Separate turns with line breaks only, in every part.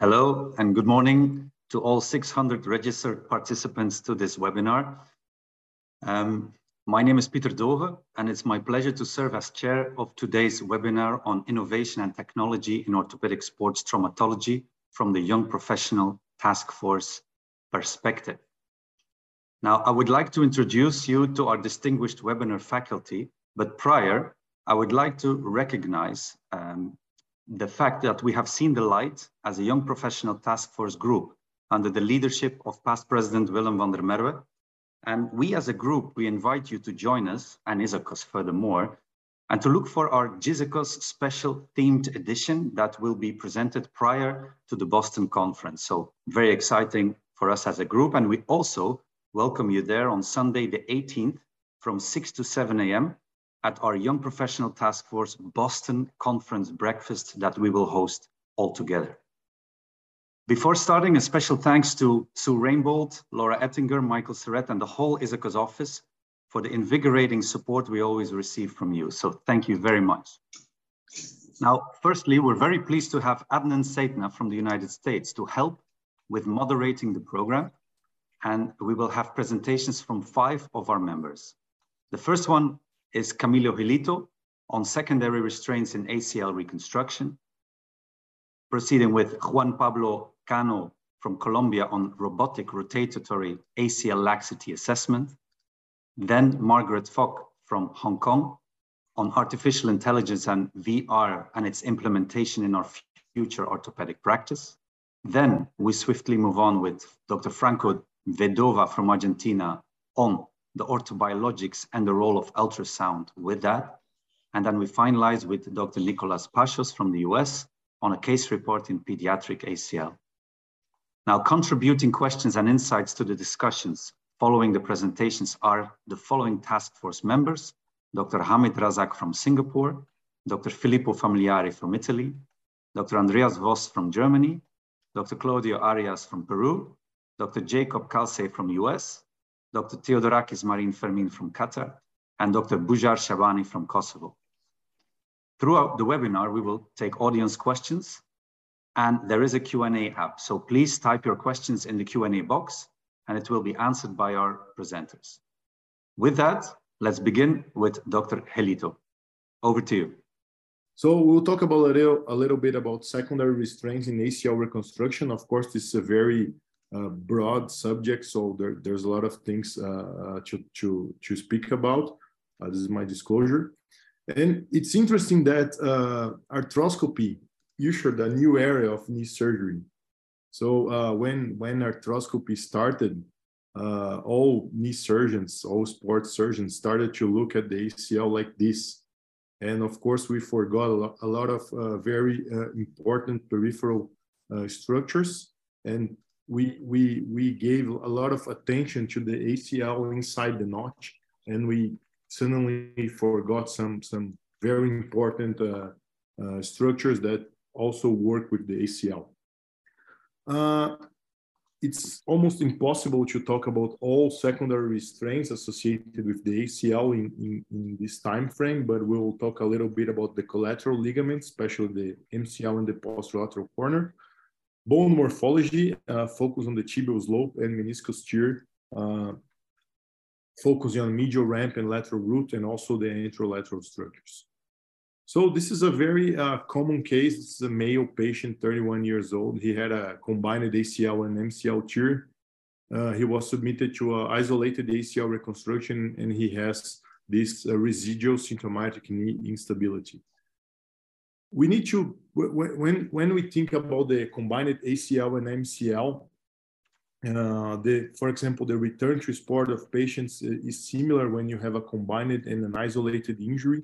Hello and good morning to all 600 registered participants to this webinar. Um, my name is Peter D'Hooghe, and it's my pleasure to serve as chair of today's webinar on innovation and technology in orthopedic sports traumatology from the Young Professional Task Force perspective. Now, I would like to introduce you to our distinguished webinar faculty, but prior, I would like to recognize um, the fact that we have seen the light as a young professional task force group under the leadership of past President Willem van der Merwe. And we as a group, we invite you to join us and ISAKOS furthermore, and to look for our JISAKOS special themed edition that will be presented prior to the Boston conference. So very exciting for us as a group. And we also welcome you there on Sunday, the 18th from 6 to 7 a.m at our Young Professional Task Force Boston Conference breakfast that we will host all together. Before starting, a special thanks to Sue Rainbold, Laura Ettinger, Michael Surratt, and the whole ISAKOS office for the invigorating support we always receive from you. So thank you very much. Now, firstly, we're very pleased to have Adnan Saithna from the United States to help with moderating the program. And we will have presentations from five of our members. The first one is Camilo Helito on secondary restraints in ACL reconstruction. Proceeding with Juan Pablo Cano from Colombia on robotic rotatory ACL laxity assessment. Then Margaret Fok from Hong Kong on artificial intelligence and VR and its implementation in our future orthopedic practice. Then we swiftly move on with Dr. Franco Vedova from Argentina on the orthobiologics and the role of ultrasound with that. And then we finalize with Dr. Nicolas Pashos from the US on a case report in pediatric ACL. Now, contributing questions and insights to the discussions following the presentations are the following task force members, Dr. Hamid Razak from Singapore, Dr. Filippo Familiari from Italy, Dr. Andreas Voss from Germany, Dr. Claudio Arias from Peru, Dr. Jacob Kalse from US, Dr. Theodorakys Marin Fermin from Qatar, and Dr. Bujar Shabani from Kosovo. Throughout the webinar, we will take audience questions and there is a Q&A app. So please type your questions in the Q&A box and it will be answered by our presenters. With that, let's begin with Dr. Helito. Over to you.
So we'll talk about a little, a little bit about secondary restraints in ACL reconstruction. Of course, this is a very broad subject, so there, there's a lot of things uh, uh, to, to, to speak about. this is my disclosure. And it's interesting that arthroscopy ushered a new area of knee surgery. So when, when arthroscopy started, uh, all knee surgeons, all sports surgeons started to look at the ACL like this. And of course, we forgot a lot, a lot of uh, very uh, important peripheral structures. And we we we gave a lot of attention to the ACL inside the notch, and we suddenly forgot some some very important uh, uh, structures that also work with the ACL. Uh, it's almost impossible to talk about all secondary restraints associated with the ACL in, in, in, this time frame, but we'll talk a little bit about the collateral ligaments, especially the MCL and the posterolateral corner. Bone morphology, uh, focus on the tibial slope and meniscus tear, uh, focusing on medial ramp and lateral root, and also the anterolateral structures. So this is a very uh, common case. This is a male patient, 31 years old. He had a combined ACL and MCL tear. Uh, he was submitted to an isolated ACL reconstruction, and he has this uh, residual symptomatic knee instability we need to when when we think about the combined ACL and MCL, uh, the for example the return to sport of patients is similar when you have a combined and an isolated injury.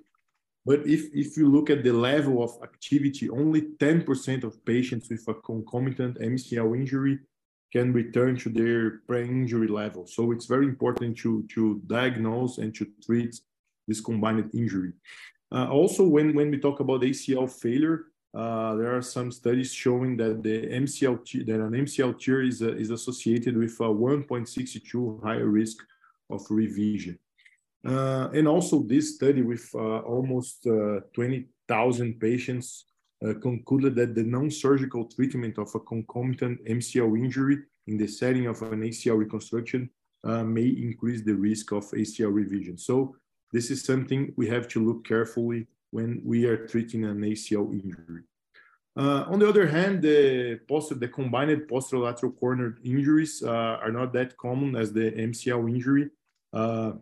But if, if you look at the level of activity, only 10% of patients with a concomitant MCL injury can return to their pre-injury level. So it's very important to, to diagnose and to treat this combined injury. Uh, also, when, when we talk about ACL failure, uh, there are some studies showing that the MCL that an MCL tear is, uh, is associated with a 1.62 higher risk of revision. Uh, and also this study with uh, almost uh, 20,000 patients concluded that the non-surgical treatment of a concomitant MCL injury in the setting of an ACL reconstruction may increase the risk of ACL revision. So this is something we have to look carefully when we are treating an ACL injury. Uh, on the other hand, the, post the combined posterolateral corner injuries uh, are not that common as the MCL injury. Uh,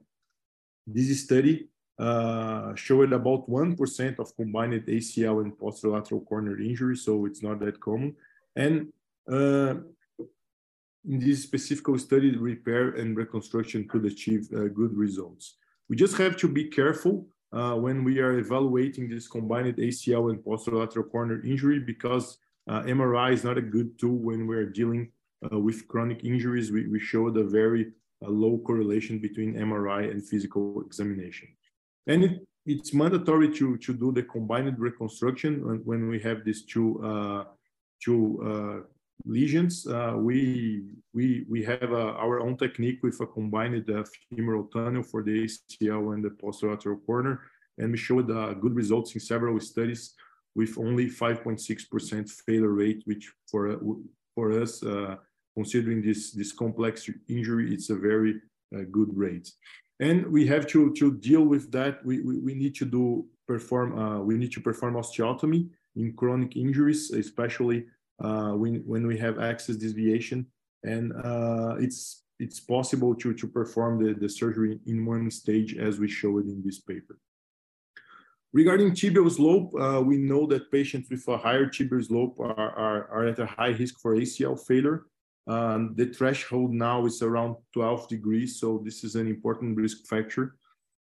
this study uh, showed about 1% of combined ACL and posterolateral corner injury, so it's not that common. And uh, in this specific study, repair and reconstruction could achieve uh, good results. We just have to be careful uh, when we are evaluating this combined ACL and posterolateral corner injury because uh, MRI is not a good tool when we're dealing uh, with chronic injuries. We, we showed a very uh, low correlation between MRI and physical examination. And it, it's mandatory to, to do the combined reconstruction when, when we have these two, uh, two lesions, uh, we we we have uh, our own technique with a combined uh, femoral tunnel for the ACL and the posterolateral corner, and we showed uh, good results in several studies with only 5.6% failure rate, which for uh, for us, uh, considering this this complex injury, it's a very good rate. And we have to to deal with that. We we, we need to do perform we need to perform osteotomy in chronic injuries, especially uh, when, when we have axis deviation. And uh, it's, it's possible to, to perform the, the surgery in one stage as we showed in this paper. Regarding tibial slope, uh, we know that patients with a higher tibial slope are, are, are at a high risk for ACL failure. Um, the threshold now is around 12 degrees, so this is an important risk factor.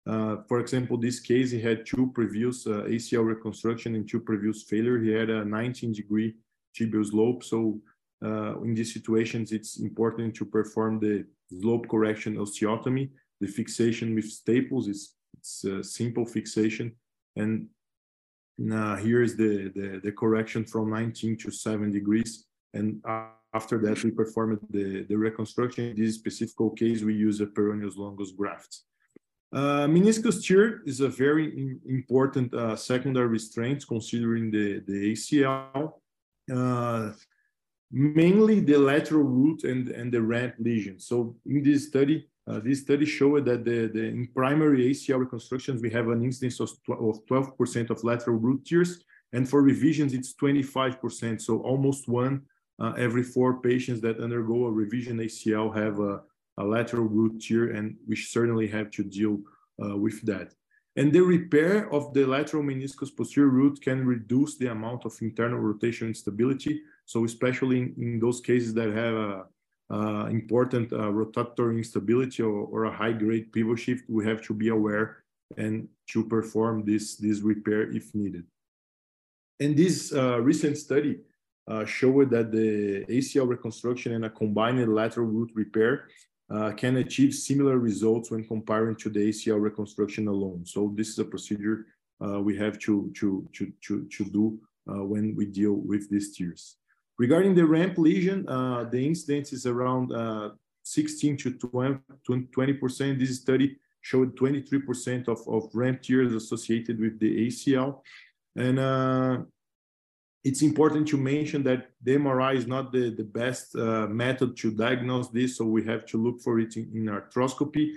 Uh, for example, this case, he had two previous uh, ACL reconstruction and two previous failure. He had a 19 degree tibial slope. So uh, in these situations, it's important to perform the slope correction osteotomy. The fixation with staples is it's a simple fixation. And uh, here is the, the, the, correction from 19 to 7 degrees. And after that, we performed the, the reconstruction. In this specific case, we use a peroneus longus graft. Uh, meniscus tear is a very important uh, secondary restraint considering the, the ACL uh, mainly the lateral root and, and the ramp lesion. So in this study, uh, this study showed that the, the, in primary ACL reconstructions, we have an incidence of 12% of lateral root tears. And for revisions, it's 25%. So almost one uh, every four patients that undergo a revision ACL have a, a lateral root tear, and we certainly have to deal uh, with that. And the repair of the lateral meniscus posterior root can reduce the amount of internal rotation instability. So especially in, in those cases that have a, important uh, rotatory instability or, or a high grade pivot shift, we have to be aware and to perform this, this repair if needed. And this uh, recent study uh, showed that the ACL reconstruction and a combined lateral root repair uh, can achieve similar results when comparing to the ACL reconstruction alone. So this is a procedure uh, we have to, to, to, to, to do uh, when we deal with these tears. Regarding the ramp lesion, uh, the incidence is around uh, 16 to 20%. This study showed 23% of, of ramp tears associated with the ACL. And uh, it's important to mention that the MRI is not the, the best uh, method to diagnose this, so we have to look for it in, in arthroscopy.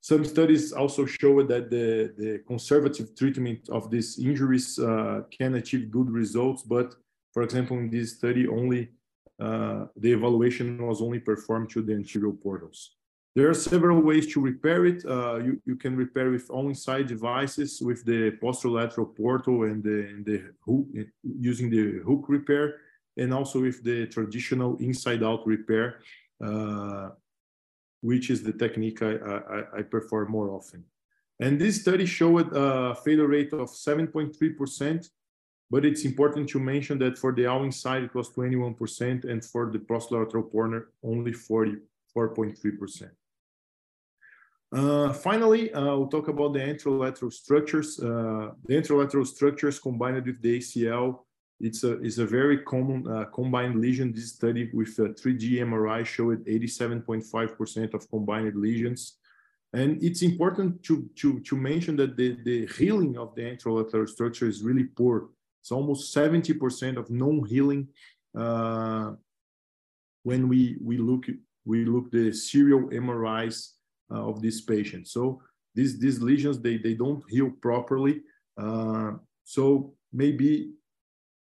Some studies also show that the, the conservative treatment of these injuries uh, can achieve good results, but for example, in this study, only uh, the evaluation was only performed to the anterior portals. There are several ways to repair it. Uh, you, you can repair with all-inside devices with the posterolateral portal and the, and the hook, using the hook repair, and also with the traditional inside-out repair, uh, which is the technique I, I, I, more often. And this study showed a failure rate of 7.3%, but it's important to mention that for the all inside it was 21%, and for the posterolateral corner only 44.3%. Uh, finally, uh, we'll talk about the anterolateral structures. Uh, the anterolateral structures combined with the ACL, it's a, it's a very common uh, combined lesion. This study with 3D MRI showed 87.5% of combined lesions. And it's important to, to, to mention that the, the healing of the anterolateral structure is really poor. It's almost 70% of non-healing uh, when we, we look we look the serial MRIs uh, of these patients. So these, these lesions, they, they don't heal properly. Uh, so maybe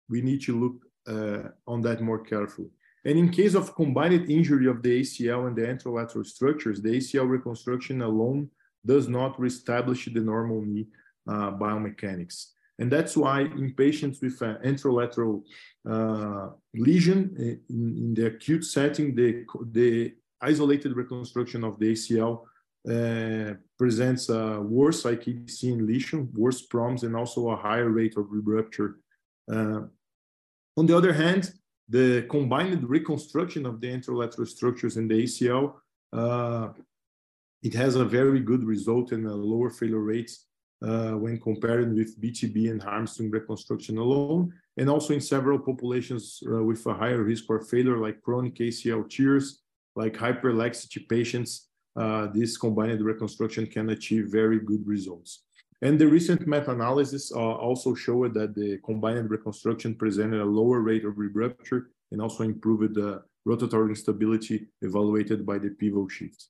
we need to look uh, on that more carefully. And in case of combined injury of the ACL and the anterolateral structures, the ACL reconstruction alone does not reestablish the normal knee uh, biomechanics. And that's why in patients with an anterolateral uh, lesion in, in, the acute setting, the, the isolated reconstruction of the ACL uh, presents a worse IKDC in lesion, worse PROMs, and also a higher rate of re-rupture. Uh, on the other hand, the combined reconstruction of the anterolateral structures in the ACL, uh, it has a very good result in a lower failure rates uh, when comparing with BTB and hamstring reconstruction alone, and also in several populations uh, with a higher risk for failure, like chronic ACL tears, like hyperlaxity patients, uh, this combined reconstruction can achieve very good results. And the recent meta-analysis uh, also showed that the combined reconstruction presented a lower rate of re rupture and also improved the rotatory instability evaluated by the pivot shift.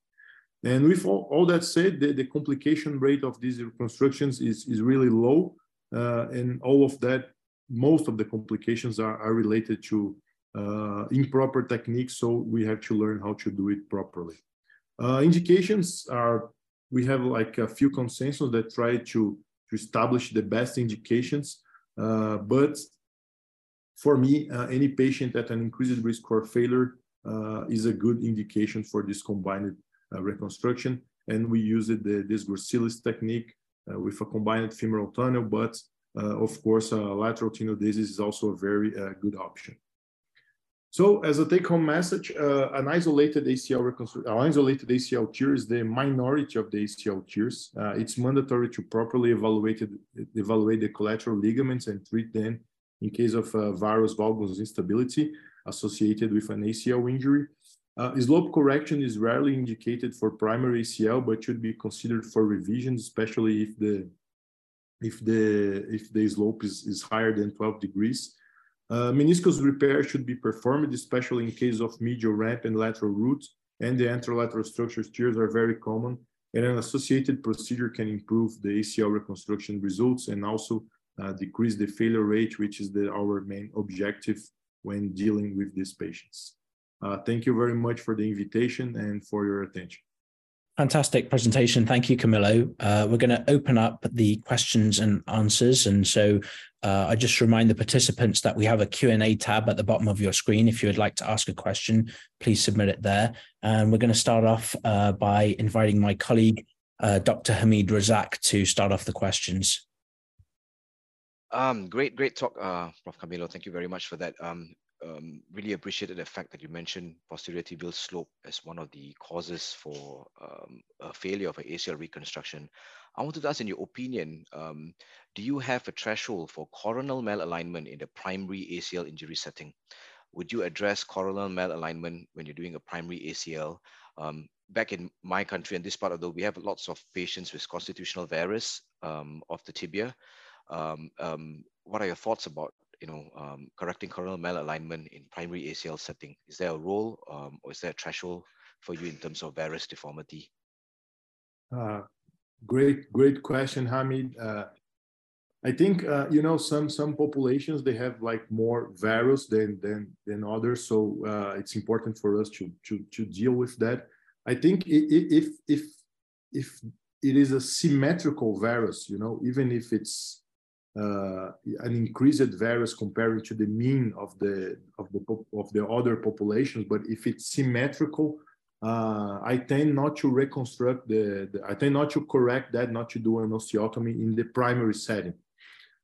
And with all, all that said, the, the, complication rate of these reconstructions is, is really low. Uh, and all of that, most of the complications are, are related to uh, improper techniques. So we have to learn how to do it properly. Uh, indications are, we have like a few consensus that try to, to establish the best indications. Uh, but for me, uh, any patient at an increased risk for failure uh, is a good indication for this combined reconstruction. And we used the, this gracilis technique uh, with a combined femoral tunnel, but uh, of course, lateral tenodesis is also a very good option. So as a take-home message, uh, an isolated ACL reconstruction, an isolated ACL tear is the minority of the ACL tears. Uh, it's mandatory to properly evaluate, evaluate the collateral ligaments and treat them in case of uh, varus valgus instability associated with an ACL injury. Uh, slope correction is rarely indicated for primary ACL, but should be considered for revisions, especially if the if the if the slope is, is higher than 12 degrees. Uh, meniscus repair should be performed, especially in case of medial ramp and lateral root, and the anterolateral structure tears are very common, and an associated procedure can improve the ACL reconstruction results and also uh, decrease the failure rate, which is the, our main objective when dealing with these patients. Uh, thank you very much for the invitation and for your attention.
Fantastic presentation. Thank you, Camilo. Uh, we're going to open up the questions and answers. And so uh, I just remind the participants that we have a Q&A tab at the bottom of your screen. If you would like to ask a question, please submit it there. And we're going to start off uh, by inviting my colleague, uh, Dr. Hamid Razak, to start off the questions.
Um, great, great talk, uh, Prof. Camilo. Thank you very much for that. Um, um, really appreciated the fact that you mentioned posterior tibial slope as one of the causes for um, a failure of an ACL reconstruction. I wanted to ask, in your opinion, um, do you have a threshold for coronal malalignment in the primary ACL injury setting? Would you address coronal malalignment when you're doing a primary ACL? Um, back in my country and this part of the we have lots of patients with constitutional varus um, of the tibia. Um, what are your thoughts about you know, um, correcting coronal malalignment in primary ACL setting? Is there a role um, or is there a threshold for you in terms of varus deformity?
Uh, great, great question, Hamid. Uh, I think uh, you know some some populations they have like more varus than than than others, so uh, it's important for us to to to deal with that. I think if if if it is a symmetrical varus, you know, even if it's uh, an increased varus compared to the mean of the of the of the other populations. But if it's symmetrical, uh, I tend not to reconstruct the, the, I tend not to correct that, not to do an osteotomy in the primary setting.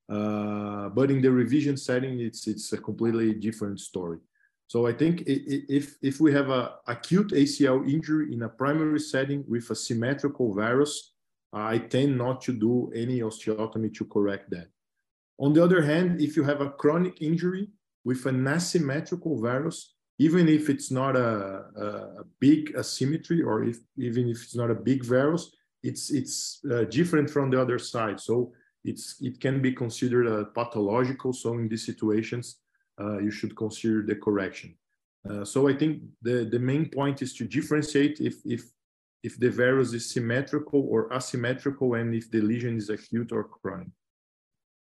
Uh, but in the revision setting, it's it's a completely different story. So I think if if we have a acute ACL injury in a primary setting with a symmetrical varus, I tend not to do any osteotomy to correct that. On the other hand, if you have a chronic injury with an asymmetrical varus, even if it's not a, a big asymmetry or if even if it's not a big varus, it's it's uh, different from the other side. So it's it can be considered a pathological. So in these situations, uh, you should consider the correction. Uh, so I think the, the main point is to differentiate if, if, if the varus is symmetrical or asymmetrical and if the lesion is acute or chronic.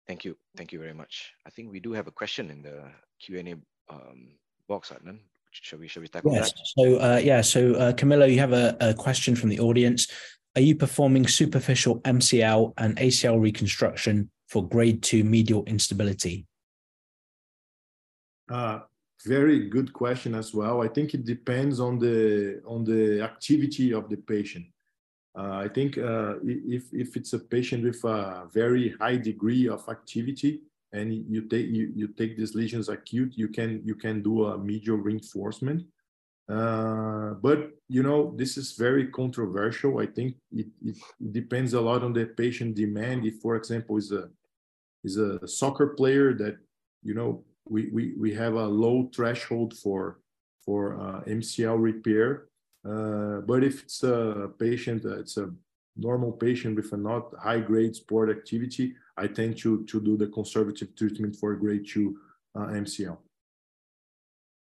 Thank you. Thank you very much. I think we do have a question in the Q&A um, box, Adnan. Shall we, shall we tackle yes. that?
So, uh, yeah, so uh, Camilo, you have a, a question from the audience. Are you performing superficial MCL and ACL reconstruction for grade two medial instability?
Uh, very good question as well. I think it depends on the on the activity of the patient. Uh, I think uh, if if it's a patient with a very high degree of activity and you take you, you take these lesions acute, you can you can do a medial reinforcement. Uh, but you know this is very controversial. I think it, it, depends a lot on the patient demand. If, for example, is a is a soccer player that you know we, we, we have a low threshold for, for uh, MCL repair. Uh, but if it's a patient, uh, it's a normal patient with a not high grade sport activity, I tend to, to do the conservative treatment for grade two uh, MCL.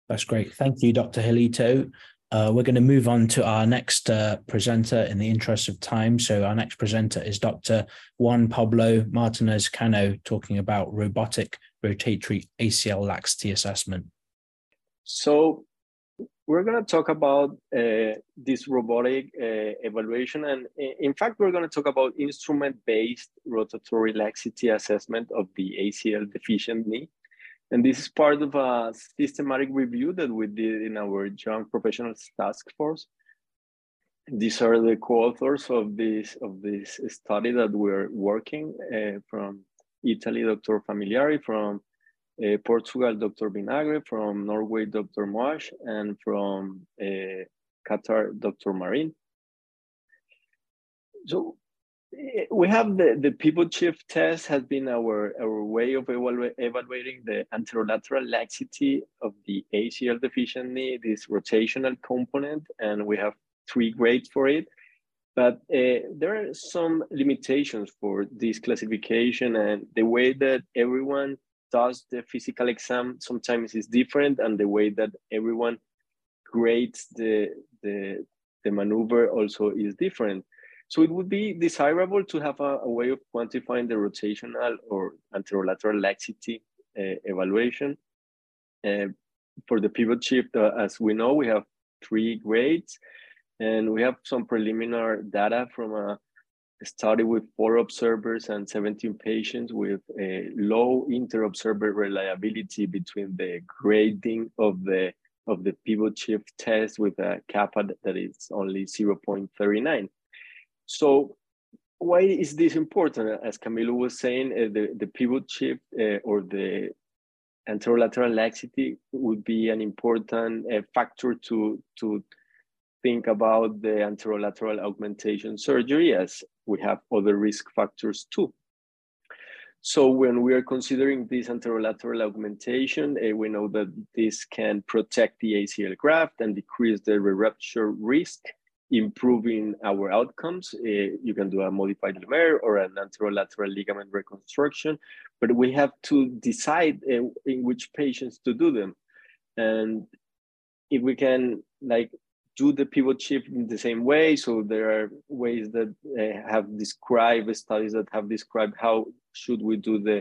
That's great. Thank you, Dr. Helito. Uh, we're going to move on to our next uh, presenter in the interest of time. So, our next presenter is Dr. Juan Pablo Martinez Cano talking about robotic rotatory ACL laxity assessment.
So, we're going to talk about uh, this robotic uh, evaluation. And in fact, we're going to talk about instrument based rotatory laxity assessment of the ACL deficient knee. And this is part of a systematic review that we did in our Young Professionals Task Force. These are the co-authors of this of this study that we're working uh, from Italy, Dr. Familiari, from uh, Portugal, Dr. Vinagre, from Norway, Dr. Moatshe, and from uh, Qatar, Dr. Marin. So we have the, the pivot shift test has been our, our way of evalu evaluating the anterolateral laxity of the ACL deficient knee, this rotational component, and we have three grades for it. But uh, there are some limitations for this classification and the way that everyone does the physical exam sometimes is different and the way that everyone grades the, the, the maneuver also is different. So it would be desirable to have a, a way of quantifying the rotational or anterolateral laxity uh, evaluation. Uh, for the pivot shift, uh, as we know, we have three grades, and we have some preliminary data from a study with four observers and 17 patients with a low inter-observer reliability between the grading of the of the pivot shift test with a kappa that is only 0.39. So why is this important? As Camilo was saying, uh, the, the pivot shift uh, or the anterolateral laxity would be an important uh, factor to, to think about the anterolateral augmentation surgery as we have other risk factors too. So when we are considering this anterolateral augmentation, uh, we know that this can protect the ACL graft and decrease the re-rupture risk improving our outcomes. Uh, you can do a modified Lemaire or an anterolateral ligament reconstruction, but we have to decide uh, in which patients to do them. And if we can like do the pivot shift in the same way, so there are ways that uh, have described studies that have described how should we do the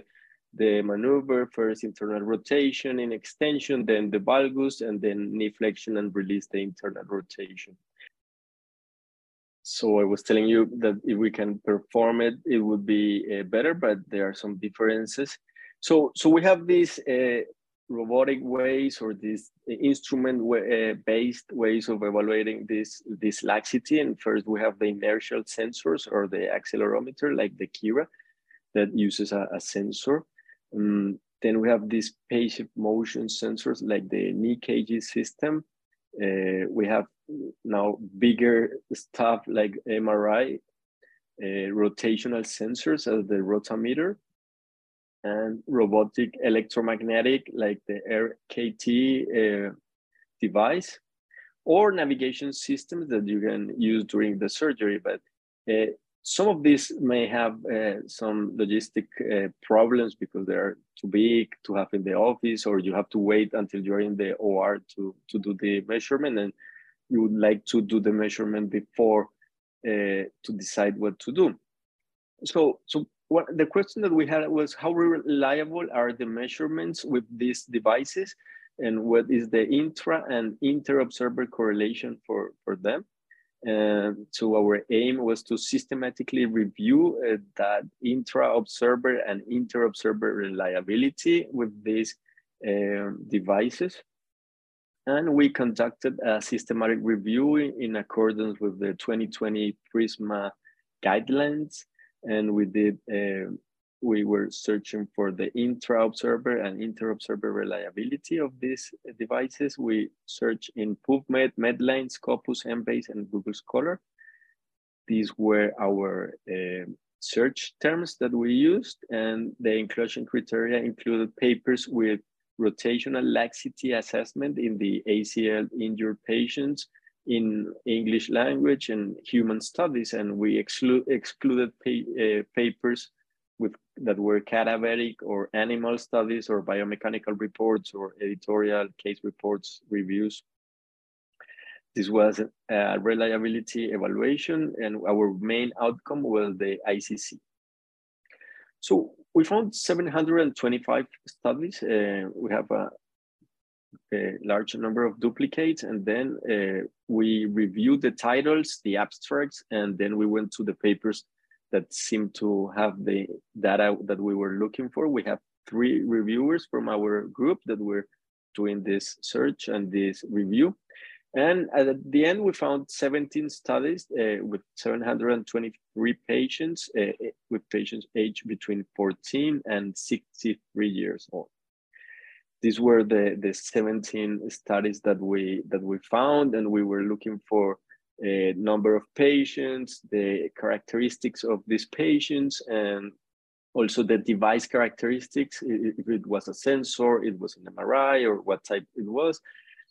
the maneuver, first internal rotation in extension, then the valgus, and then knee flexion and release the internal rotation. So I was telling you that if we can perform it, it would be uh, better, but there are some differences. So, so we have these uh, robotic ways or these instrument-based uh, ways of evaluating this, this laxity. And first we have the inertial sensors or the accelerometer like the KiRA that uses a, a sensor. Um, then we have these passive motion sensors like the KneeKG system. Uh, we have now bigger stuff like MRI, uh, rotational sensors as the rotameter, and robotic electromagnetic like the RKT uh, device, or navigation systems that you can use during the surgery. But uh, some of these may have uh, some logistic uh, problems because they're too big to have in the office, or you have to wait until you're in the OR to, to do the measurement, and you would like to do the measurement before uh, to decide what to do. So, so what the question that we had was how reliable are the measurements with these devices, and what is the intra and inter observer correlation for for them? And so our aim was to systematically review uh, that intra-observer and inter-observer reliability with these uh, devices. And we conducted a systematic review in accordance with the 2020 PRISMA guidelines. And we did uh, we were searching for the intra-observer and inter-observer reliability of these devices. We searched in PubMed, Medline, Scopus, Embase, and Google Scholar. These were our uh, search terms that we used, and the inclusion criteria included papers with rotational laxity assessment in the ACL injured patients in English language and human studies, and we exclu excluded pa uh, papers with that were cadaveric or animal studies or biomechanical reports or editorial case reports reviews. This was a reliability evaluation and our main outcome was the ICC. So we found 725 studies. Uh, we have a, a, large number of duplicates and then uh, we reviewed the titles, the abstracts, and then we went to the papers that seem to have the data that we were looking for. We have three reviewers from our group that were doing this search and this review. And at the end, we found 17 studies uh, with 723 patients, uh, with patients aged between 14 and 63 years old. These were the, the 17 studies that we that we found, and we were looking for a number of patients, the characteristics of these patients, and also the device characteristics, if it was a sensor, it was an MRI, or what type it was.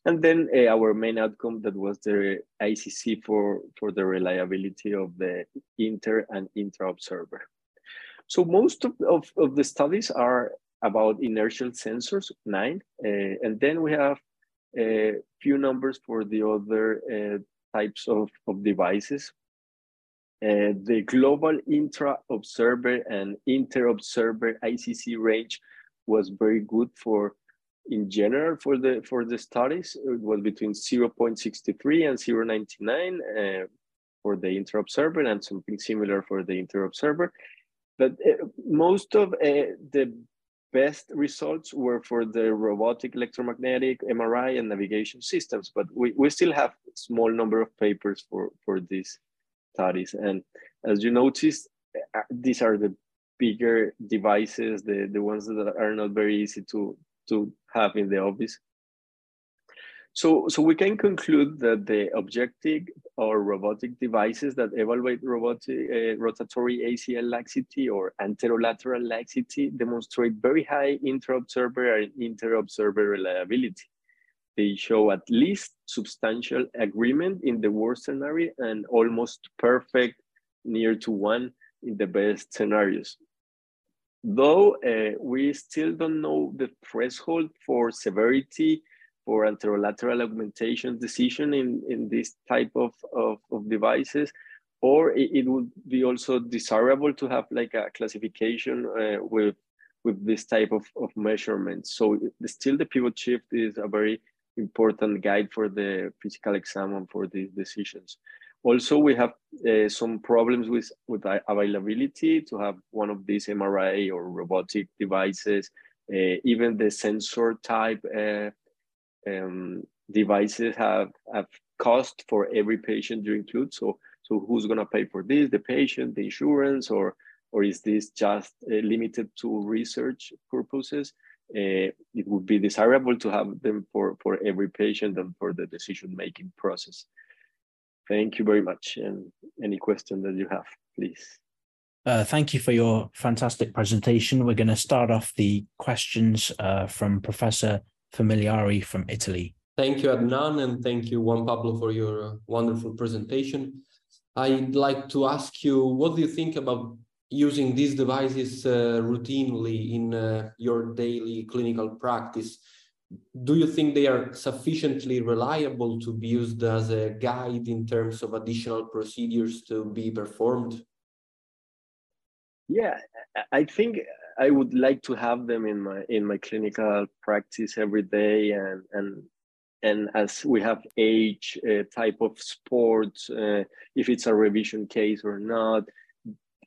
And then uh, our main outcome that was the ICC for, for the reliability of the inter and intra observer. So most of, of, of the studies are about inertial sensors, nine, uh, and then we have a few numbers for the other uh, types of, of devices. Uh, the global intra-observer and inter-observer ICC range was very good for, in general, for the for the studies. It was between 0.63 and 0.99 uh, for the inter-observer and something similar for the inter-observer. But uh, most of uh, the best results were for the robotic electromagnetic MRI and navigation systems, but we, we still have small number of papers for, for these studies. And as you notice, uh, these are the bigger devices, the, the ones that are not very easy to, to have in the office. So, so we can conclude that the objective or robotic devices that evaluate robotic, uh, rotatory ACL laxity or anterolateral laxity demonstrate very high intra-observer and inter-observer reliability. They show at least substantial agreement in the worst scenario and almost perfect near to one in the best scenarios. Though uh, we still don't know the threshold for severity for anterolateral augmentation decision in, in this type of, of, of devices, or it, it, would be also desirable to have like a classification uh, with, with this type of, of measurements. So still the pivot shift is a very important guide for the physical exam and for these decisions. Also, we have uh, some problems with, with availability to have one of these MRI or robotic devices, uh, even the sensor type uh, um, devices have, have cost for every patient you include. So, so who's gonna pay for this, the patient, the insurance, or, or is this just uh, limited to research purposes? Uh, it would be desirable to have them for, for every patient and for the decision-making process. Thank you very much. And any question that you have, please.
Uh, thank you for your fantastic presentation. We're going to start off the questions uh, from Professor Familiari from Italy.
Thank you, Adnan, and thank you, Juan Pablo, for your uh, wonderful presentation. I'd like to ask you, what do you think about using these devices uh, routinely in uh, your daily clinical practice? Do you think they are sufficiently reliable to be used as a guide in terms of additional procedures to be performed?
Yeah, I think I would like to have them in my in my clinical practice every day, and and and as we have age, uh, type of sport, uh, if it's a revision case or not,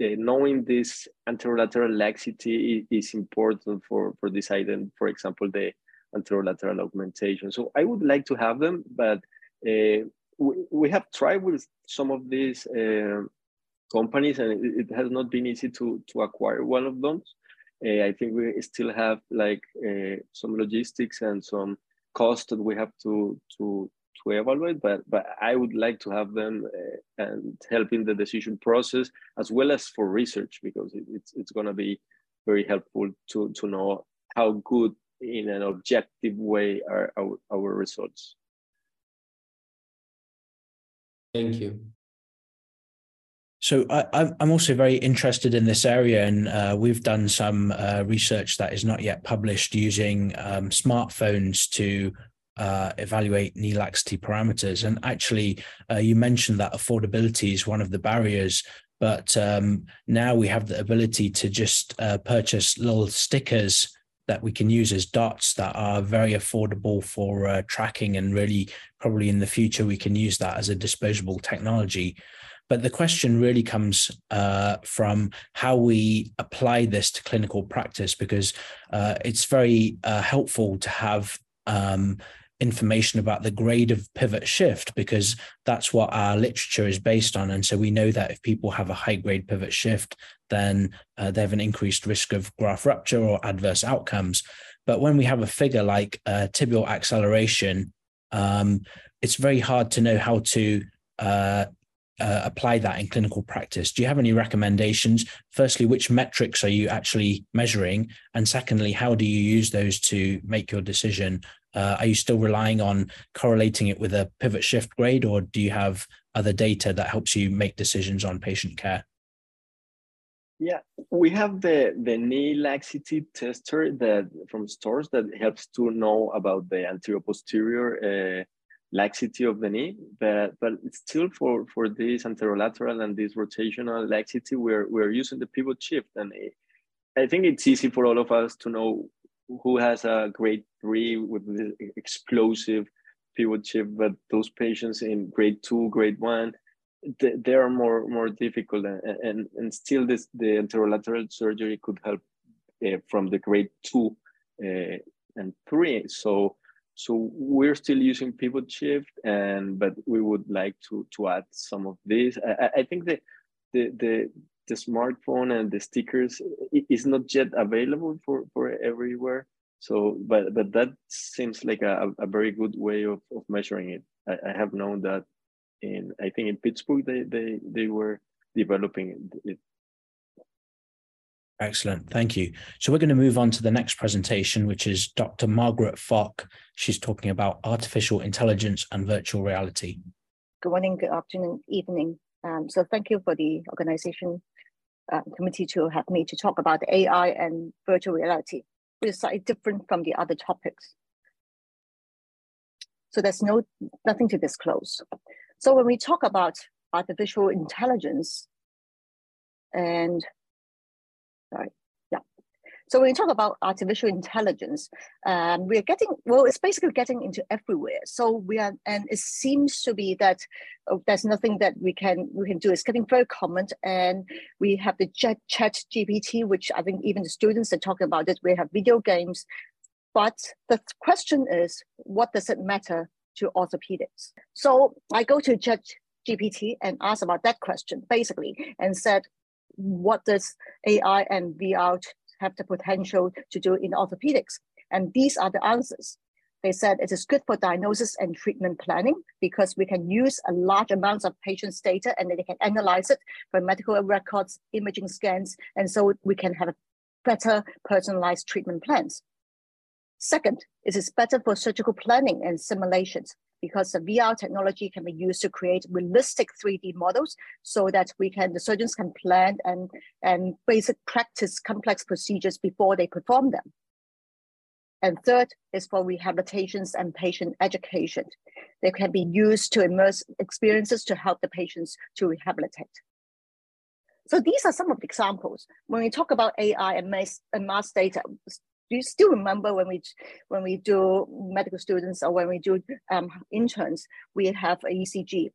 uh, knowing this anterolateral laxity is, important for for deciding, for example, the anterolateral augmentation. So I would like to have them, but uh, we, we have tried with some of these uh, companies, and it, it, has not been easy to to acquire one of them. Uh, I think we still have like uh, some logistics and some cost that we have to to to evaluate. But but I would like to have them uh, and help in the decision process as well as for research because it, it's it's going to be very helpful to to know how good in an objective way are our, our results.
Thank you.
So I, am also very interested in this area, and uh, we've done some uh, research that is not yet published using um, smartphones to uh, evaluate knee laxity parameters. And actually, uh, you mentioned that affordability is one of the barriers, but um, now we have the ability to just uh, purchase little stickers that we can use as dots that are very affordable for uh, tracking, and really probably in the future we can use that as a disposable technology. But the question really comes uh, from how we apply this to clinical practice, because uh, it's very uh, helpful to have um, information about the grade of pivot shift, because that's what our literature is based on. And so we know that if people have a high grade pivot shift, then uh, they have an increased risk of graft rupture or adverse outcomes. But when we have a figure like uh, tibial acceleration, um, it's very hard to know how to uh, uh, apply that in clinical practice? Do you have any recommendations? Firstly, which metrics are you actually measuring? And secondly, how do you use those to make your decision? Uh, are you still relying on correlating it with a pivot shift grade, or do you have other data that helps you make decisions on patient care?
Yeah, we have the the knee laxity tester that from stores that helps to know about the anterior posterior uh, laxity of the knee, but but still for for this anterolateral and this rotational laxity, we're we're using the pivot shift, and it, I think it's easy for all of us to know who has a grade three with the explosive pivot shift, but those patients in grade two, grade one, they, they are more more difficult, and and, and still this the anterolateral surgery could help uh, from the grade two uh, and three. So so we're still using pivot shift, and but we would like to to add some of this. I, I think the the the the smartphone and the stickers is not yet available for for everywhere. So, but but that seems like a, a very good way of, of measuring it. I, I have known that in I think in Pittsburgh they they they were developing it
Excellent. Thank you. So we're going to move on to the next presentation, which is Dr. Margaret Fok. She's talking about artificial intelligence and virtual reality.
Good morning, good afternoon, evening. Um, so thank you for the organization uh, committee to have me to talk about AI and virtual reality, which is slightly different from the other topics. So there's no nothing to disclose. So when we talk about artificial intelligence and Sorry. Yeah. So when you talk about artificial intelligence, um, we are getting well. It's basically getting into everywhere. So we are, and it seems to be that oh, there's nothing that we can we can do. It's getting very common, and we have the Chat, Chat GPT, which I think even the students are talking about it. We have video games, but the question is, what does it matter to orthopedics? So I go to Chat GPT and ask about that question basically, and said, what does AI and VR have the potential to do in orthopedics? And these are the answers. They said it is good for diagnosis and treatment planning because we can use a large amounts of patients' data and they can analyze it for medical records, imaging scans, and so we can have better personalized treatment plans. Second, it is better for surgical planning and simulations because the VR technology can be used to create realistic 3D models so that we can, the surgeons can plan and, and basic practice complex procedures before they perform them. And third is for rehabilitations and patient education. They can be used to immerse experiences to help the patients to rehabilitate. So these are some of the examples. When we talk about AI and mass, and mass data, do you still remember when we when we do medical students or when we do um, interns, we have a ECG,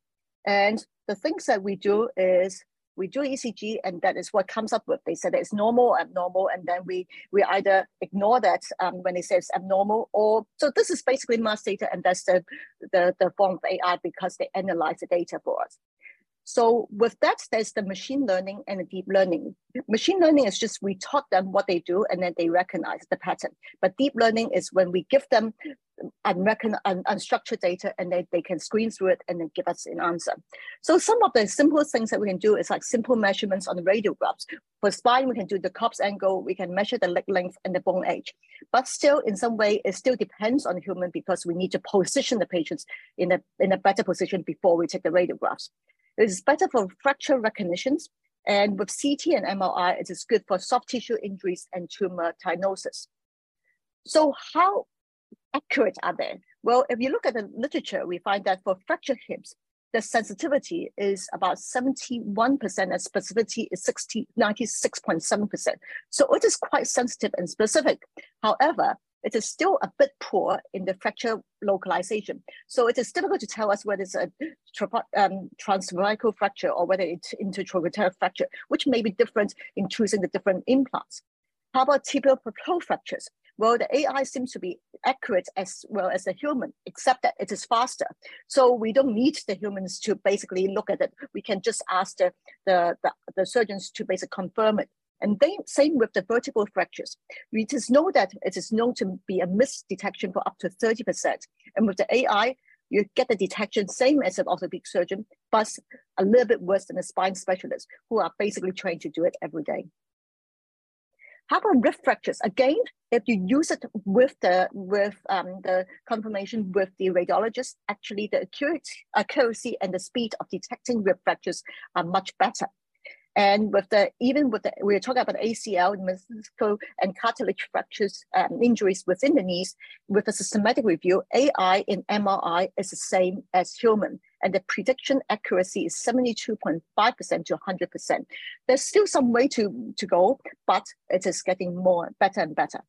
and the things that we do is we do ECG and that is what comes up with. They said it's normal or abnormal, and then we we either ignore that um, when it says abnormal, or so this is basically mass data, and that's the, the the form of AI because they analyze the data for us. So with that, there's the machine learning and the deep learning. Machine learning is just we taught them what they do and then they recognize the pattern. But deep learning is when we give them unrecon- un- unstructured data and they, they can screen through it and then give us an answer. So some of the simplest things that we can do is like simple measurements on the radiographs. For spine, we can do the Cobb's angle, we can measure the leg length and the bone age. But still, in some way, it still depends on the human because we need to position the patients in a, in a better position before we take the radiographs. It is better for fracture recognitions. And with CT and MRI, it is good for soft tissue injuries and tumor diagnosis. So how accurate are they? Well, if you look at the literature, we find that for fracture hips, the sensitivity is about 71% and specificity is 60, 96.7%. So it is quite sensitive and specific. However, it is still a bit poor in the fracture localization. So it is difficult to tell us whether it's a um, transcervical fracture or whether it's intertrochanteric fracture, which may be different in choosing the different implants. How about tibial plateau fractures? Well, the AI seems to be accurate as well as the human, except that it is faster. So we don't need the humans to basically look at it. We can just ask the, the, the, the surgeons to basically confirm it. And then same with the vertebral fractures. We just know that it is known to be a misdetection for up to 30%. And with the AI, you get the detection same as an orthopedic surgeon, but a little bit worse than a spine specialist who are basically trained to do it every day. How about rib fractures? Again, if you use it with the with um, the confirmation with the radiologist, actually the accuracy, accuracy and the speed of detecting rib fractures are much better. And with the even with the we're talking about ACL, meniscal and cartilage fractures um, injuries within the knees. With a systematic review, AI in MRI is the same as human, and the prediction accuracy is 72.5% to 100%. There's still some way to, to go, but it is getting more better and better.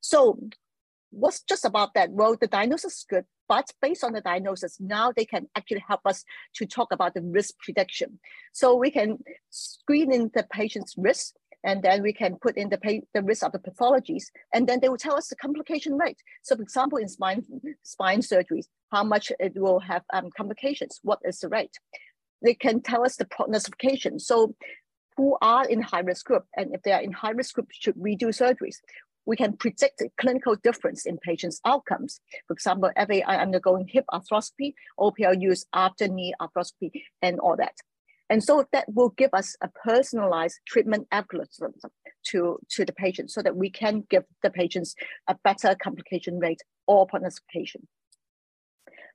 So what's just about that? Well, the diagnosis is good, but based on the diagnosis, now they can actually help us to talk about the risk prediction. So we can screen in the patient's risk, and then we can put in the, the risk of the pathologies, and then they will tell us the complication rate. So for example, in spine, spine surgeries, how much it will have um, complications, what is the rate? They can tell us the prognostication. So who are in high risk group, and if they are in high risk group, should we do surgeries? We can predict clinical difference in patients' outcomes. For example, FAI undergoing hip arthroscopy, opioid use after knee arthroscopy, and all that. And so that will give us a personalized treatment algorithm to, to the patient so that we can give the patients a better complication rate or prognostication.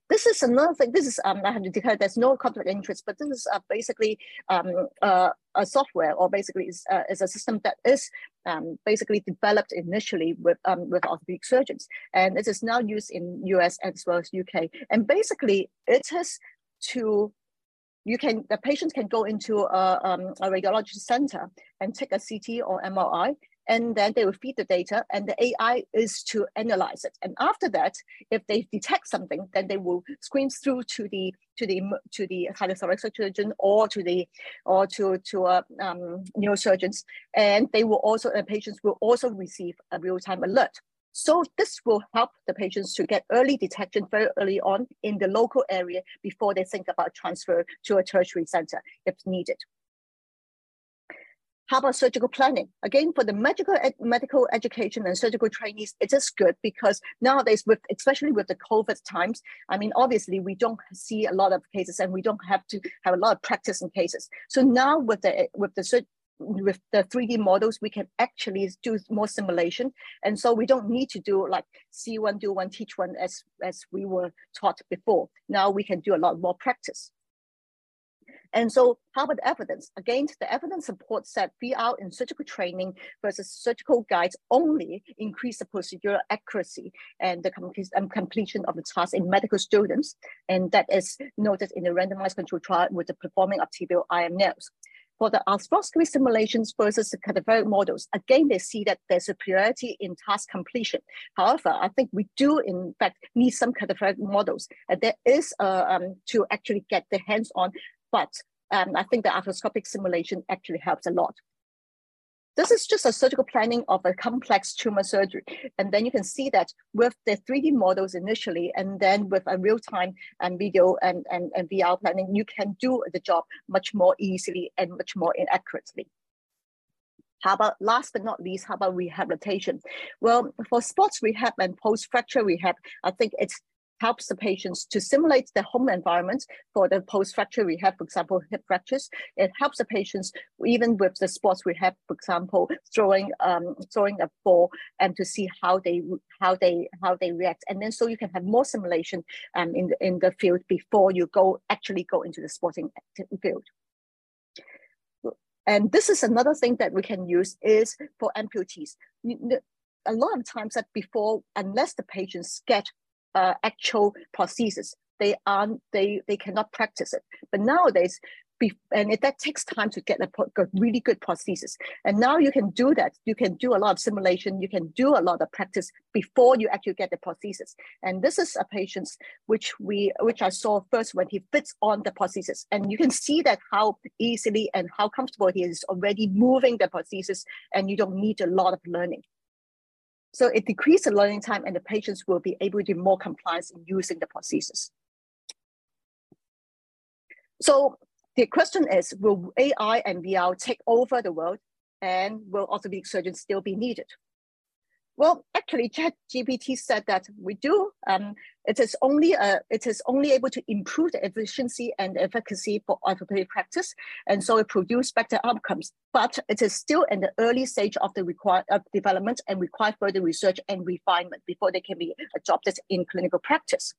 This is another thing. This is um, I have to declare there's no conflict of interest, but this is uh, basically um, uh, a software or basically is, uh, is a system that is um, basically developed initially with um, with orthopedic surgeons, and it is now used in US as well as UK. And basically, it is to you can the patient can go into a, um, a radiology center and take a CT or MRI and then they will feed the data and the AI is to analyze it. And after that, if they detect something, then they will screen through to the to the to the cardiothoracic surgeon or to the or to to uh, um, neurosurgeons, and they will also uh, patients will also receive a real time alert. So this will help the patients to get early detection very early on in the local area before they think about transfer to a tertiary center if needed. How about surgical planning? Again, for the medical ed medical education and surgical trainees, it is good because nowadays, with especially with the COVID times, I mean, obviously we don't see a lot of cases and we don't have to have a lot of practice in cases. So now with the with the with the 3D models, we can actually do more simulation. And so we don't need to do like see one, do one, teach one as, as we were taught before. Now we can do a lot more practice. And so how about the evidence? Again, the evidence supports that VR in surgical training versus surgical guides only increase the procedural accuracy and the um, completion of the task in medical students. And that is noted in the randomized control trial with the performing of tibial IM nails. For the arthroscopy simulations versus the cadaveric models, again, they see that there's superiority in task completion. However, I think we do, in fact, need some cadaveric models. And there is uh, um, to actually get the hands on but um, I think the arthroscopic simulation actually helps a lot. This is just a surgical planning of a complex tumor surgery. And then you can see that with the 3D models initially, and then with a real-time um, video and, and, and VR planning, you can do the job much more easily and much more accurately. How about last but not least, how about rehabilitation? Well, for sports rehab and post-fracture rehab, I think it's helps the patients to simulate the home environment for the post-fracture rehab, for example, hip fractures. It helps the patients, even with the sports rehab, for example, throwing um, throwing a ball and to see how they how they how they react. And then so you can have more simulation um, in the in the field before you go actually go into the sporting field. And this is another thing that we can use is for amputees. A lot of times that before, unless the patients get uh, actual prosthesis. They aren't, they, they cannot practice it. But nowadays, be, and it, that takes time to get a, really good prosthesis. And now you can do that. You can do a lot of simulation. You can do a lot of practice before you actually get the prosthesis. And this is a patient which we, which I saw first when he fits on the prosthesis. And you can see that how easily and how comfortable he is already moving the prosthesis, and you don't need a lot of learning. So it decreases the learning time and the patients will be able to be more compliant in using the prosthesis. So the question is, will AI and VR take over the world and will orthopedic surgeons still be needed? Well, actually, ChatGPT said that we do. Um, it is only uh, it is only able to improve the efficiency and efficacy for orthopedic practice, and so it produces better outcomes. But it is still in the early stage of the require uh, development and require further research and refinement before they can be adopted in clinical practice.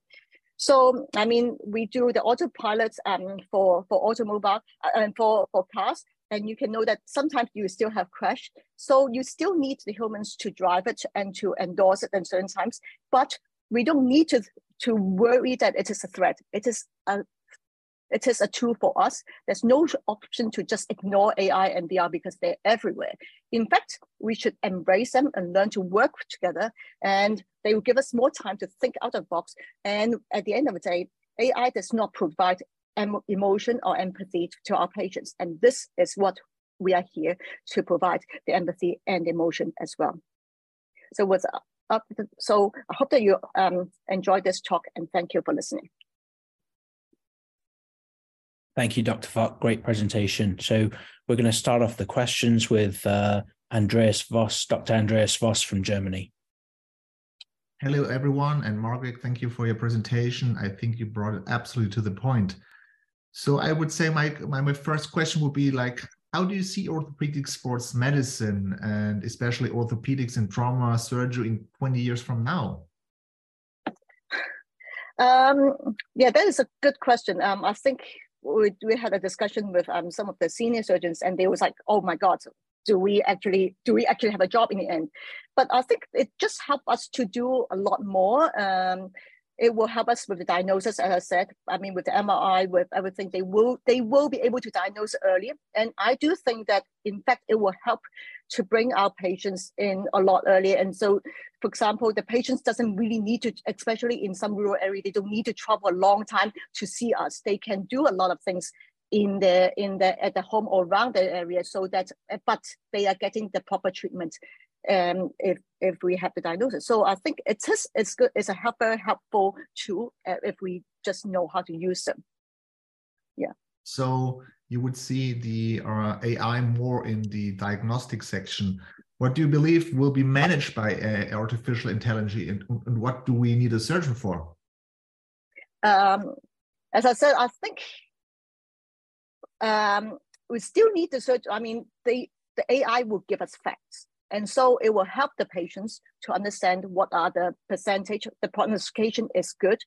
So, I mean, we do the autopilots um, for, for automobile uh, and for, for cars, and you can know that sometimes you still have crash. So you still need the humans to drive it and to endorse it at certain times, but we don't need to, to worry that it is a threat. It is a it is a tool for us. There's no option to just ignore AI and VR because they're everywhere. In fact, we should embrace them and learn to work together, and they will give us more time to think out of box. And at the end of the day, AI does not provide emotion or empathy to our patients. And this is what we are here to provide the empathy and emotion as well. So what's up? So I hope that you um, enjoyed this talk and thank you for listening.
Thank you, Dr. Fok. Great presentation. So we're going to start off the questions with uh, Andreas Voss, Dr. Andreas Voss from Germany.
Hello, everyone. And Margaret, thank you for your presentation. I think you brought it absolutely to the point. So I would say my, my, my first question would be like, how do you see orthopedic sports medicine and especially orthopedics and trauma surgery in 20 years from now?
Um, yeah, that is a good question. Um, I think we, we had a discussion with um, some of the senior surgeons and they was like, oh my God, do we actually do we actually have a job in the end? But I think it just helped us to do a lot more. Um, it will help us with the diagnosis, as I said. I mean, with the MRI, with everything, they will they will be able to diagnose earlier. And I do think that, in fact, it will help to bring our patients in a lot earlier. And so, for example, the patients doesn't really need to, especially in some rural area, they don't need to travel a long time to see us. They can do a lot of things in the in the at the home or around the area so that but they are getting the proper treatment um, if if we have the diagnosis. So I think it is it's good. It's a help, very helpful tool uh, if we just know how to use them. Yeah.
So you would see the uh, AI more in the diagnostic section. What do you believe will be managed by uh, artificial intelligence, and, and, what do we need a surgeon for?
Um, as I said, I think um, we still need to search. I mean, the, the AI will give us facts. And so it will help the patients to understand what are the percentage, the prognostication is good.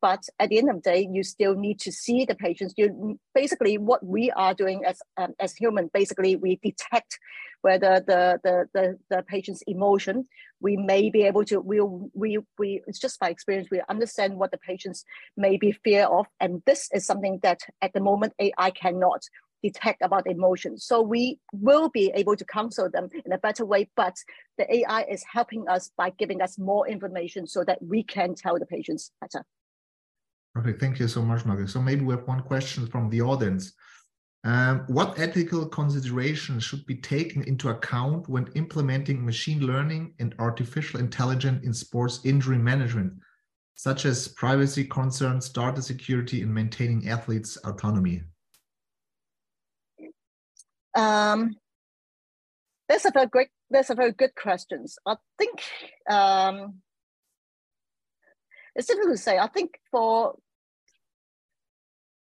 But at the end of the day, you still need to see the patients. You basically what we are doing as um, as human, basically we detect whether the, the the the patient's emotion. We may be able to we we we it's just by experience we understand what the patients may be fear of, and this is something that at the moment AI cannot detect about emotions. So we will be able to counsel them in a better way, but the AI is helping us by giving us more information so that we can tell the patients better.
Perfect. Thank you so much, Margaret. So maybe we have one question from the audience. Um, what ethical considerations should be taken into account when implementing machine learning and artificial intelligence in sports injury management, such as privacy concerns, data security, and maintaining athletes' autonomy?
Um, that's a very great. That's a very good question. I think um, it's difficult to say. I think for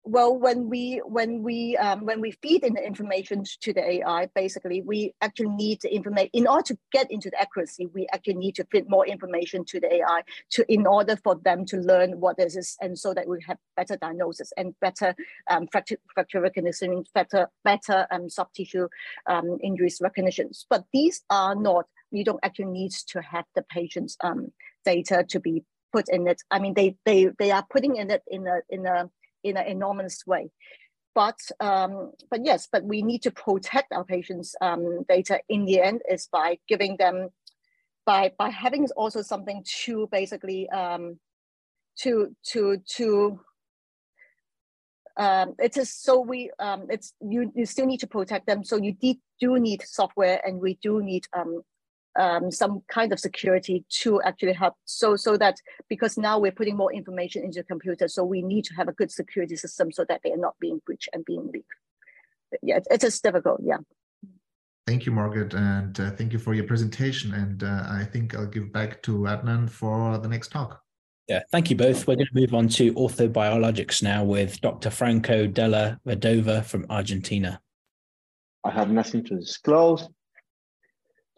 well when we when we um, when we feed in the information to the ai basically we actually need the information in order to get into the accuracy we actually need to feed more information to the ai to in order for them to learn what this is and so that we have better diagnosis and better um, fracture, fracture recognition better better um, soft tissue um, injuries recognitions but these are not you don't actually need to have the patient's um, data to be put in it. I mean they they they are putting in it in a in a in an enormous way. But um, but yes, but we need to protect our patients' um, data. In the end, is by giving them by by having also something to basically um, to to to um, it is so we um, it's you you still need to protect them. So you do need software, and we do need um, um, some kind of security to actually help. So so that because now we're putting more information into the computer, so we need to have a good security system so that they are not being breached and being leaked. Yeah, it is just difficult. Yeah.
Thank you, Margaret, and uh, thank you for your presentation. And uh, I think I'll give back to Adnan for the next talk.
Yeah, thank you both. We're going to move on to orthobiologics now with Dr. Franco Della Vedova from Argentina.
I have nothing to disclose.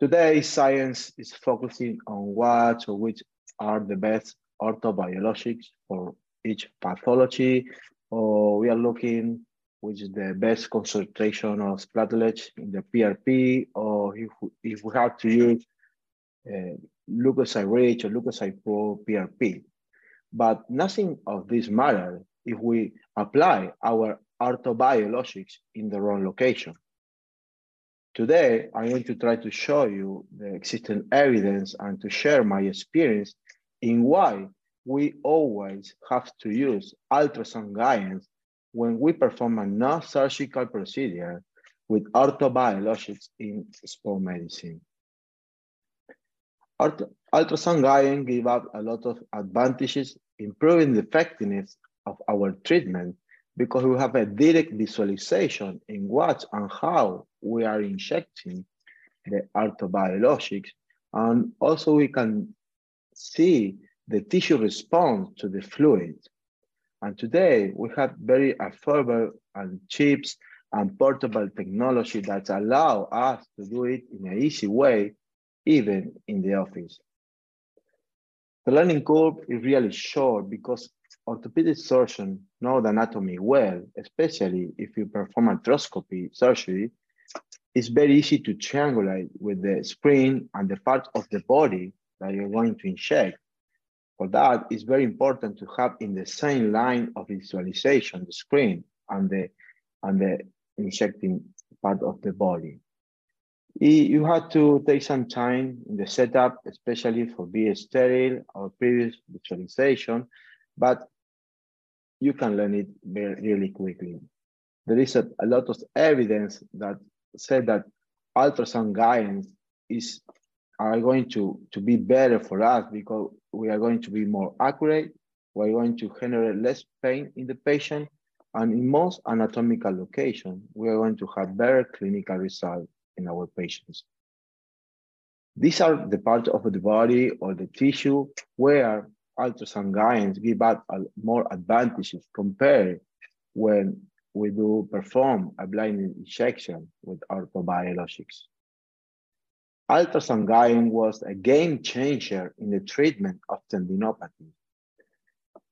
Today, science is focusing on what or which are the best orthobiologics for each pathology, or we are looking which is the best concentration of platelets in the PRP, or if, if we have to use uh, leukocyte rich or leukocyte poor PRP. But nothing of this matter if we apply our orthobiologics in the wrong location. Today, I'm going to try to show you the existing evidence and to share my experience in why we always have to use ultrasound guidance when we perform a non-surgical procedure with orthobiologics in sport medicine. ultrasound guidance give us a lot of advantages, improving the effectiveness of our treatment because we have a direct visualization in what and how we are injecting the orthobiologics. And also we can see the tissue response to the fluid. And today we have very affordable and cheap and portable technology that allow us to do it in an easy way, even in the office. The learning curve is really short because orthopedic surgeons know the anatomy well, especially if you perform arthroscopy surgery, it's very easy to triangulate with the spring and the part of the body that you're going to inject. For that, it's very important to have in the same line of visualization the screen and the, and the injecting part of the body. You had to take some time in the setup, especially for being sterile or previous visualization, but you can learn it very, really quickly. There is a, a lot of evidence that said that ultrasound guidance is are going to, to be better for us because we are going to be more accurate, we're going to generate less pain in the patient, and in most anatomical locations, we are going to have better clinical results in our patients. These are the parts of the body or the tissue where ultrasound guidance give us more advantages compared when we do perform a blind injection with orthobiologics. Ultrasound guiding was a game changer in the treatment of tendinopathy.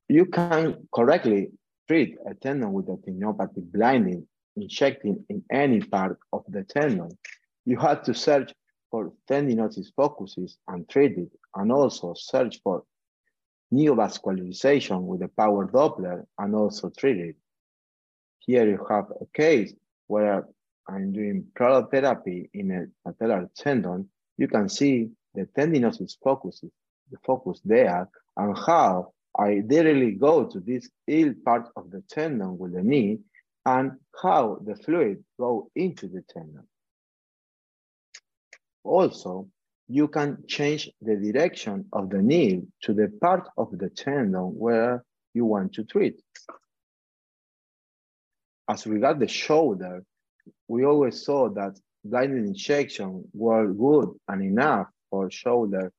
You can correctly treat a tendon with a tendinopathy blinding, injecting in any part of the tendon. You have to search for tendinosis focuses and treat it, and also search for neovascularization with a power Doppler and also treat it. Here you have a case where I'm doing prolotherapy in a patellar tendon. You can see the tendinosis focuses, the focus there, and how I literally go to this ill part of the tendon with the knee and how the fluid go into the tendon. Also, you can change the direction of the needle to the part of the tendon where you want to treat. As regard the shoulder, we always saw that blinded injection were good and enough for shoulder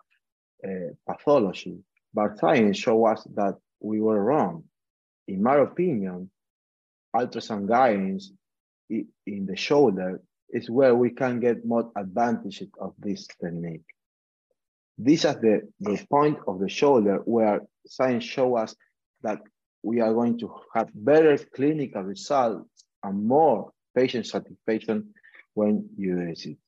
uh, pathology, but science showed us that we were wrong. In my opinion, ultrasound guidance in the shoulder is where we can get more advantage of this technique. This is the, the point of the shoulder where science show us that we are going to have better clinical results and more patient satisfaction when you use it.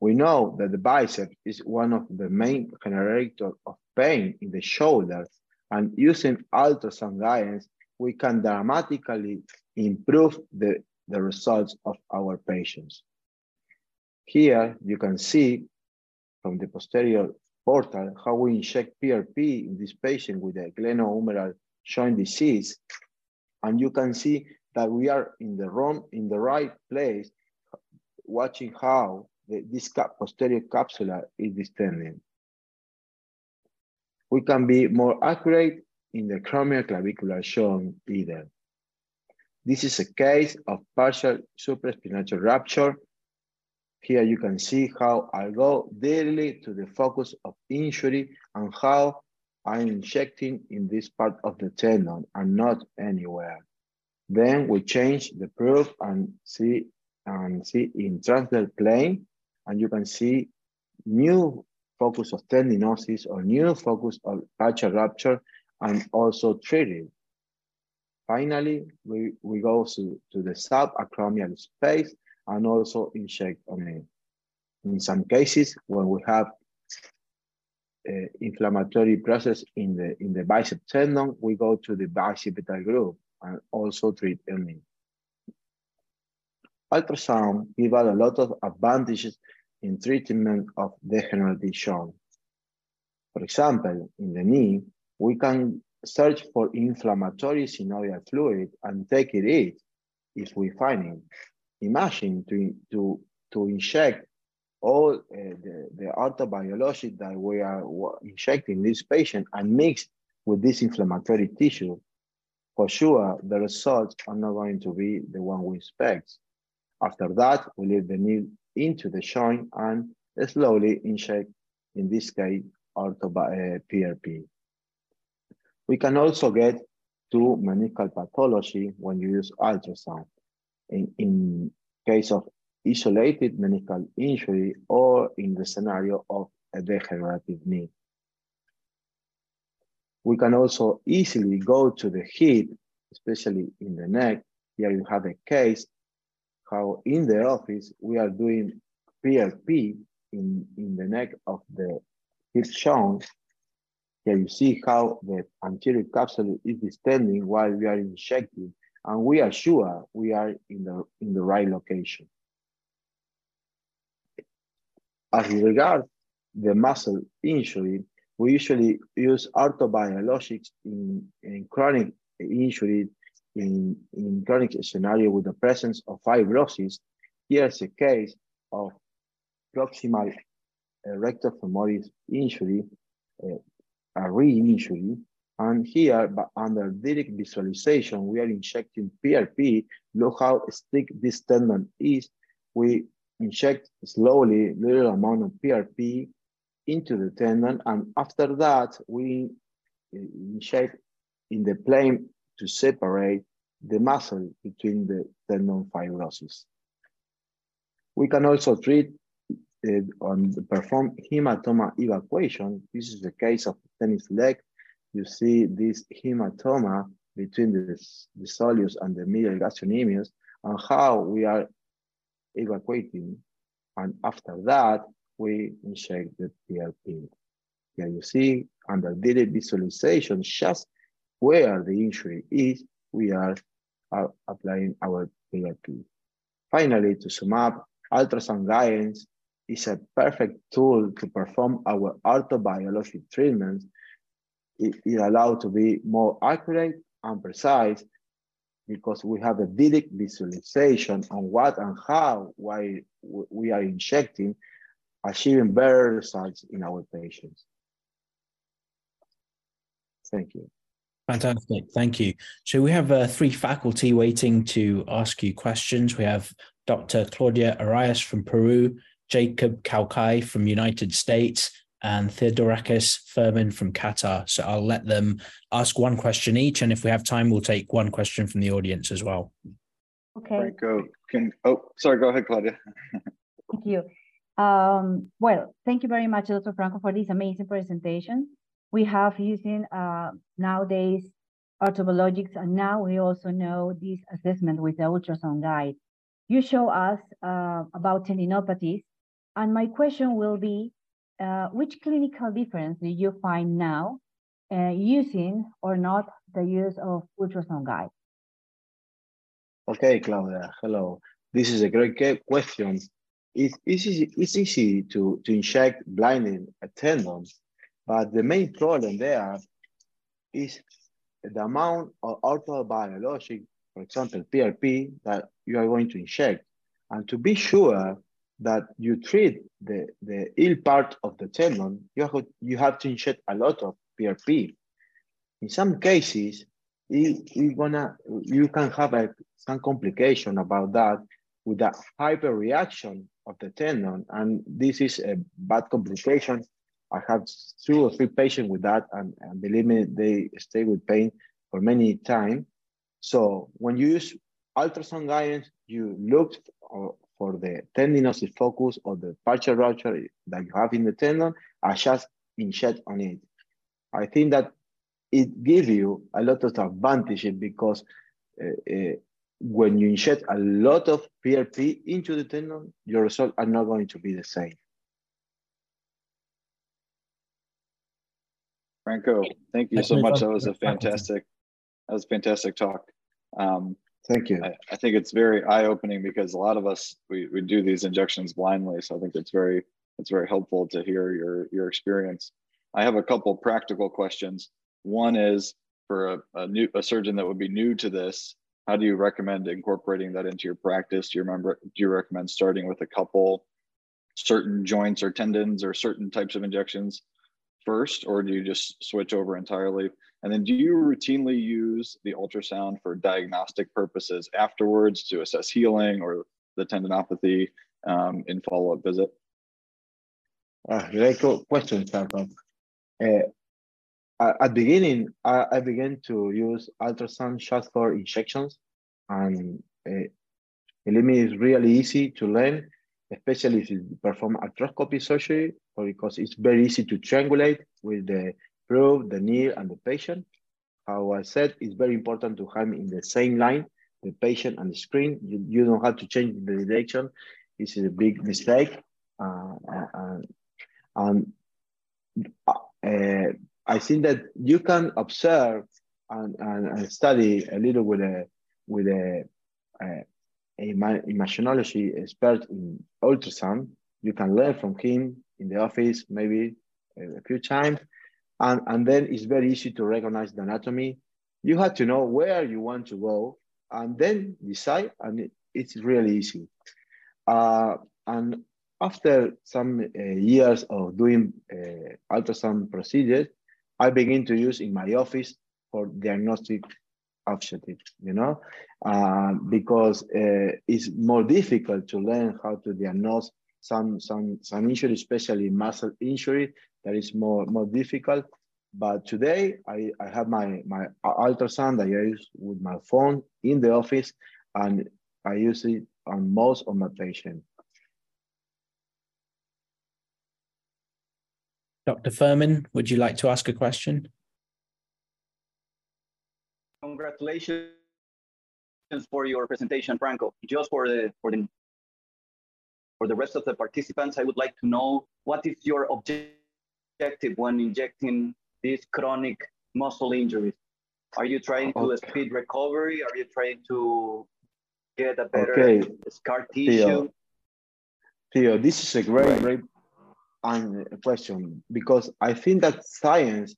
We know that the bicep is one of the main generators of pain in the shoulders and using ultrasound guidance, we can dramatically improve the the results of our patients. Here you can see from the posterior portal how we inject PRP in this patient with a glenohumeral joint disease. And you can see that we are in the wrong, in the right place, watching how the, this cap, posterior capsula is distending. We can be more accurate in the acromioclavicular joint either. This is a case of partial supraspinatus rupture. Here you can see how I go daily to the focus of injury and how I'm injecting in this part of the tendon and not anywhere. Then we change the probe and see and see in transverse plane, and you can see new focus of tendinosis or new focus of partial rupture and also treated. Finally, we, we go to, to the subacromial space and also inject on it. In some cases, when we have uh, inflammatory process in the in the bicep tendon, we go to the bicipital groove and also treat it. Ultrasound give us a lot of advantages in treatment of degenerative joint. For example, in the knee, we can search for inflammatory synovial fluid and take it in if we find it. Imagine to, to, to inject all uh, the, the orthobiologic that we are injecting this patient and mix with this inflammatory tissue, for sure, the results are not going to be the one we expect. After that, we leave the needle into the joint and slowly inject, in this case, ortho uh, PRP. We can also get to meniscal pathology when you use ultrasound. In, in case of isolated meniscal injury or in the scenario of a degenerative knee. We can also easily go to the hip, especially in the neck. Here you have a case how in the office we are doing PRP in, in the neck of the hip joint here you see how the anterior capsule is distending while we are injecting, and we are sure we are in the, in the right location. As regards the muscle injury, we usually use orthobiologics in, in chronic injury in, in chronic scenario with the presence of fibrosis. Here's a case of proximal rectus femoris injury uh, re-injury. And here, but under direct visualization, we are injecting PRP. Look how thick this tendon is. We inject slowly little amount of PRP into the tendon. And after that, we inject in the plane to separate the muscle between the tendon fibrosis. We can also treat uh, on perform hematoma evacuation. This is the case of tennis leg. You see this hematoma between the, the soleus and the medial gastrocnemius and how we are evacuating. And after that, we inject the PRP. Here you see under direct visualization, just where the injury is, we are, are applying our PRP. Finally, to sum up, ultrasound guidance is a perfect tool to perform our orthobiologic treatments. It, it allows to be more accurate and precise because we have a direct visualization on what and how why we are injecting, achieving better results in our patients. Thank you.
Fantastic. Thank you. So we have uh, three faculty waiting to ask you questions. We have Dr. Claudia Arias from Peru, Jacob Calcei from United States, and Theodorakys Fermín from Qatar. So I'll let them ask one question each, and if we have time, we'll take one question from the audience as well.
Okay.
Franco, can oh sorry, go ahead, Claudia.
thank you. Um, well, thank you very much, Dr. Franco, for this amazing presentation. We have using uh, nowadays orthobiologics, and now we also know this assessment with the ultrasound guide. You show us uh, about tendinopathies, and my question will be, uh, which clinical difference do you find now uh, using or not the use of ultrasound guide?
Okay, Claudia, hello. This is a great question. It's easy, it's easy to, to inject blinding tendons, but the main problem there is the amount of orthobiologic, for example, PRP, that you are going to inject. And to be sure that you treat the, the ill part of the tendon, you have, you have to inject a lot of PRP. In some cases, you, gonna, you can have a, some complication about that with the hyperreaction of the tendon. And this is a bad complication. I have two or three patients with that, and, and believe me, they stay with pain for many time. So when you use ultrasound guidance, you look for the tendinosis focus or the partial rupture that you have in the tendon and just inject on it. I think that it gives you a lot of advantages because uh, uh, when you inject a lot of PRP into the tendon, your results are not going to be the same.
Franco, thank you so much. That was a fantastic, that was a fantastic talk. Um,
Thank you.
I, I think it's very eye-opening because a lot of us we, we do these injections blindly. So I think it's very it's very helpful to hear your your experience. I have a couple practical questions. One is for a, a new a surgeon that would be new to this, how do you recommend incorporating that into your practice? Do you remember do you recommend starting with a couple certain joints or tendons or certain types of injections first, or do you just switch over entirely? And then do you routinely use the ultrasound for diagnostic purposes afterwards to assess healing or the tendinopathy um, in follow-up visit?
Uh, great question, Falcon. Uh, at the beginning, I, I, began to use ultrasound just for injections, and uh, believe it's really easy to learn, especially if you perform arthroscopy surgery, because it's very easy to triangulate with the probe, the knee, and the patient. How I said, it's very important to have in the same line, the patient and the screen. You, you don't have to change the direction. This is a big mistake. Uh, uh, and uh, I think that you can observe and, and, and, study a little with a with a, a, a imaginology expert in ultrasound. You can learn from him in the office maybe a few times and, and then it's very easy to recognize the anatomy. You have to know where you want to go and then decide, and it, it's really easy. Uh, and after some uh, years of doing uh, ultrasound procedures, I begin to use in my office for diagnostic you know, uh, because uh, it's more difficult to learn how to diagnose some some some injury, especially muscle injury, that is more more difficult. But today I, I have my, my ultrasound that I use with my phone in the office and I use it on most of my patients.
Dr. Fermín, would you like to ask a question?
Congratulations for your presentation, Franco. Just for the for the for the rest of the participants, I would like to know what is your objective when injecting these chronic muscle injuries? Are you trying to okay. speed recovery? Are you trying to get a better okay. scar tissue? Theo,
Theo this is a great, great um, question because I think that science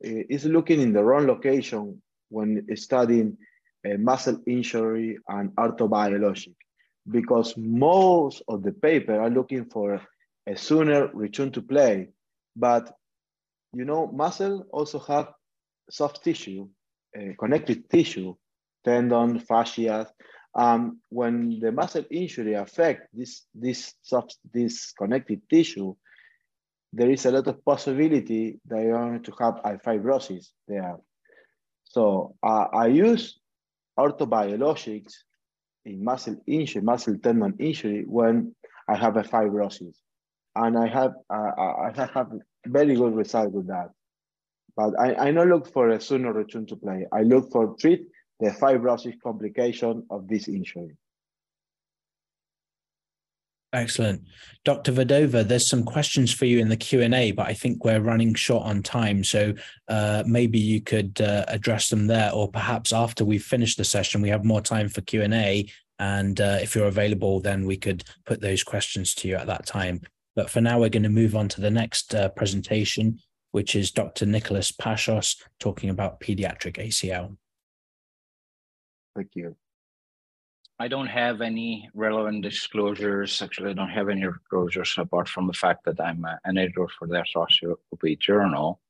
is looking in the wrong location when studying muscle injury and orthobiologic because most of the paper are looking for a sooner return to play. But you know muscle also have soft tissue uh, connective tissue tendon fascia. Um, when the muscle injury affect this this soft this connective tissue there is a lot of possibility that you're going to have fibrosis there so uh, i use orthobiologics in muscle injury, muscle tendon injury when I have a fibrosis. And I have, uh, I have very good result with that. But I, I don't look for a sooner return to play. I look for treat the fibrosis complication of this injury.
Excellent. Dr. Vedova, there's some questions for you in the Q&A, but I think we're running short on time. So uh, maybe you could uh, address them there, or perhaps after we've finished the session, we have more time for Q&A. And uh, if you're available, then we could put those questions to you at that time. But for now, we're going to move on to the next uh, presentation, which is Dr. Nicholas Pashos talking about pediatric ACL.
Thank you.
I don't have any relevant disclosures. Actually, I don't have any disclosures apart from the fact that I'm an editor for the Arthroscopy Journal.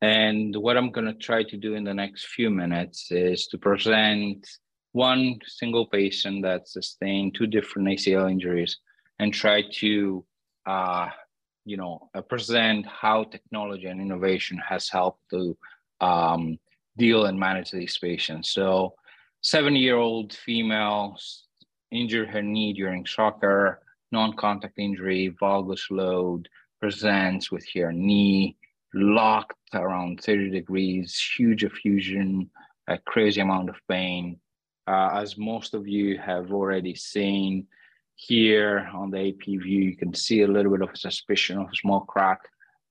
And what I'm going to try to do in the next few minutes is to present one single patient that sustained two different ACL injuries and try to, uh, you know, uh, present how technology and innovation has helped to um, deal and manage these patients. So seven-year-old female injured her knee during soccer, non-contact injury, valgus load, presents with her knee locked around 30 degrees, huge effusion, a crazy amount of pain. Uh, as most of you have already seen here on the AP view, you can see a little bit of a suspicion of a small crack.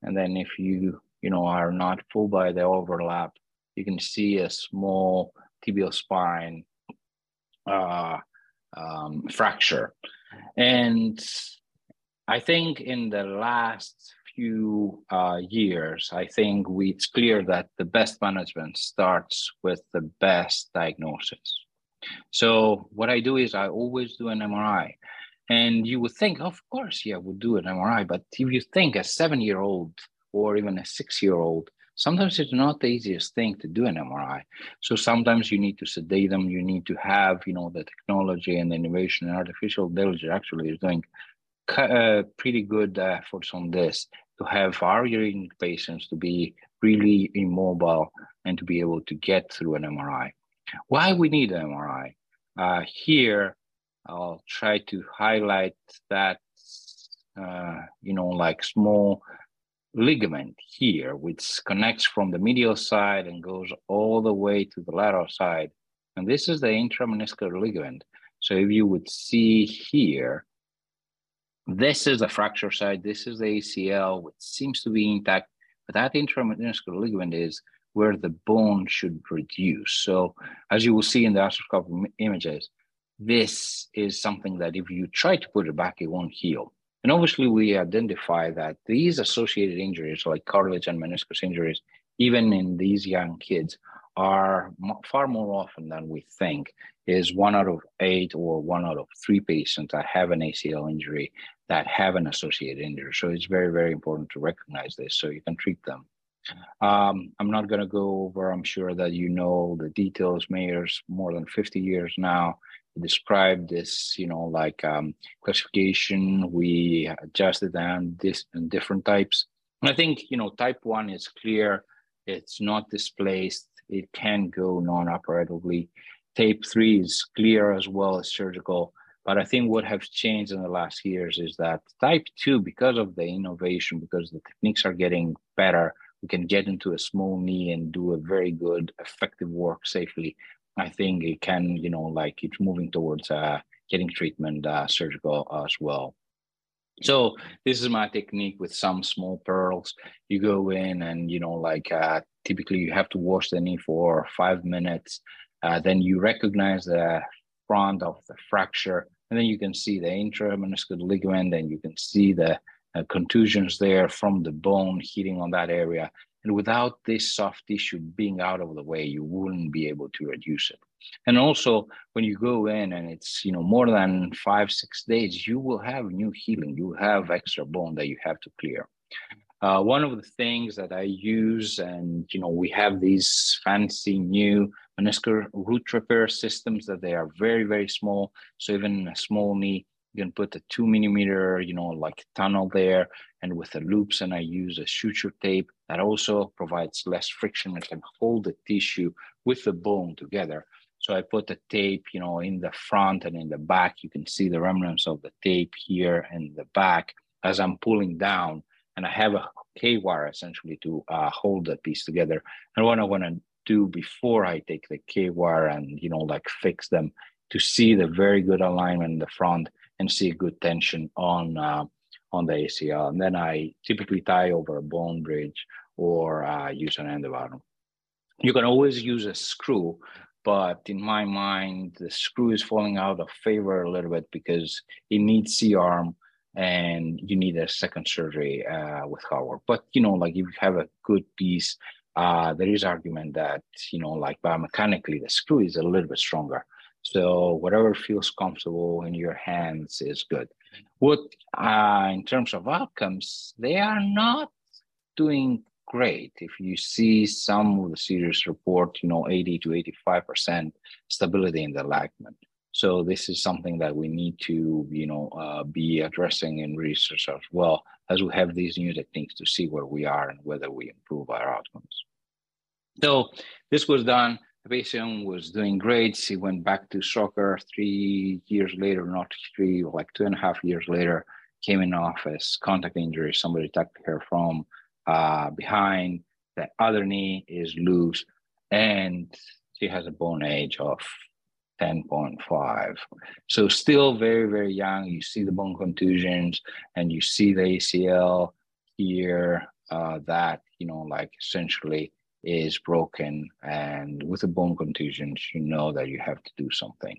And then if you, you know, are not full by the overlap, you can see a small tibial spine uh, um, fracture. And I think in the last few uh, years, I think we, it's clear that the best management starts with the best diagnosis. So what I do is I always do an MRI. And you would think, of course, yeah, we'll do an MRI. But if you think a seven-year-old or even a six-year-old sometimes it's not the easiest thing to do an MRI. So sometimes you need to sedate them. You need to have, you know, the technology and the innovation and artificial intelligence actually is doing uh, pretty good efforts on this to have our urine patients to be really immobile and to be able to get through an MRI. Why we need an MRI? Uh, here, I'll try to highlight that, uh, you know, like small ligament here, which connects from the medial side and goes all the way to the lateral side. And this is the intrameniscal ligament. So if you would see here, this is the fracture side, this is the ACL, which seems to be intact, but that intrameniscal ligament is where the bone should reduce. So as you will see in the arthroscopic images, this is something that if you try to put it back, it won't heal. And obviously, we identify that these associated injuries, like cartilage and meniscus injuries, even in these young kids, are far more often than we think. Is one out of eight or one out of three patients that have an ACL injury that have an associated injury. So it's very, very important to recognize this so you can treat them. Um, I'm not going to go over, I'm sure that you know the details. Meyers more than 50 years now described this, you know, like um, classification. We adjusted down this and different types. And I think, you know, type one is clear. It's not displaced. It can go non-operatively. Type three is clear as well as surgical. But I think what has changed in the last years is that type two, because of the innovation, because the techniques are getting better, we can get into a small knee and do a very good, effective work safely. I think it can, you know, like it's moving towards uh, getting treatment uh, surgical as well. So this is my technique with some small pearls. You go in and, you know, like uh, typically you have to wash the knee for five minutes. Uh, then you recognize the front of the fracture. And then you can see the intrameniscal ligament and you can see the uh, contusions there from the bone hitting on that area. And without this soft tissue being out of the way, you wouldn't be able to reduce it. And also, when you go in and it's you know more than five six days, you will have new healing. You have extra bone that you have to clear. Uh, one of the things that I use, and you know, we have these fancy new meniscal root repair systems that they are very very small. So even a small knee, you can put a two millimeter, you know, like tunnel there, and with the loops, and I use a suture tape that also provides less friction and can hold the tissue with the bone together. So I put the tape, you know, in the front and in the back. You can see the remnants of the tape here and the back as I'm pulling down. And I have a K-wire essentially to uh, hold the piece together. And what I want to do before I take the K-wire and, you know, like fix them to see the very good alignment in the front and see good tension on uh, on the ACL. And then I typically tie over a bone bridge or uh, use an EndoButton. You can always use a screw, but in my mind, the screw is falling out of favor a little bit because it needs C-arm and you need a second surgery uh, with hardware. But, you know, like if you have a good piece, uh, there is argument that, you know, like biomechanically, the screw is a little bit stronger. So whatever feels comfortable in your hands is good. What, uh, in terms of outcomes, they are not doing great. If you see some of the series report, you know, 80 to 85% stability in the ligament. So this is something that we need to, you know, uh, be addressing in research as well as we have these new techniques to see where we are and whether we improve our outcomes. So this was done. Patient was doing great. She went back to soccer three years later, not three, like two and a half years later, came in office, contact injury, somebody attacked her from uh, behind. The other knee is loose, and she has a bone age of 10.5. So still very, very young. You see the bone contusions and you see the ACL here uh, that, you know, like essentially is broken. And with the bone contusions, you know that you have to do something.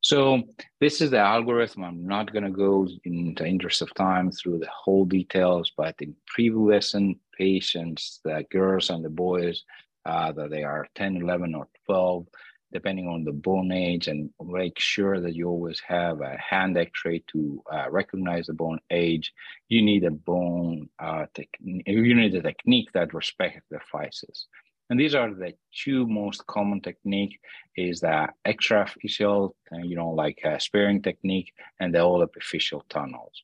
So this is the algorithm. I'm not going to go in the interest of time through the whole details, but in prepubescent patients, the girls and the boys, uh, that they are 10, 11, or 12, depending on the bone age, and make sure that you always have a hand X-ray to uh, recognize the bone age. You need a bone uh, you need a technique that respects the physis. And these are the two most common technique is the extraphyseal, uh, you know, like a sparing technique and the all epiphyseal tunnels.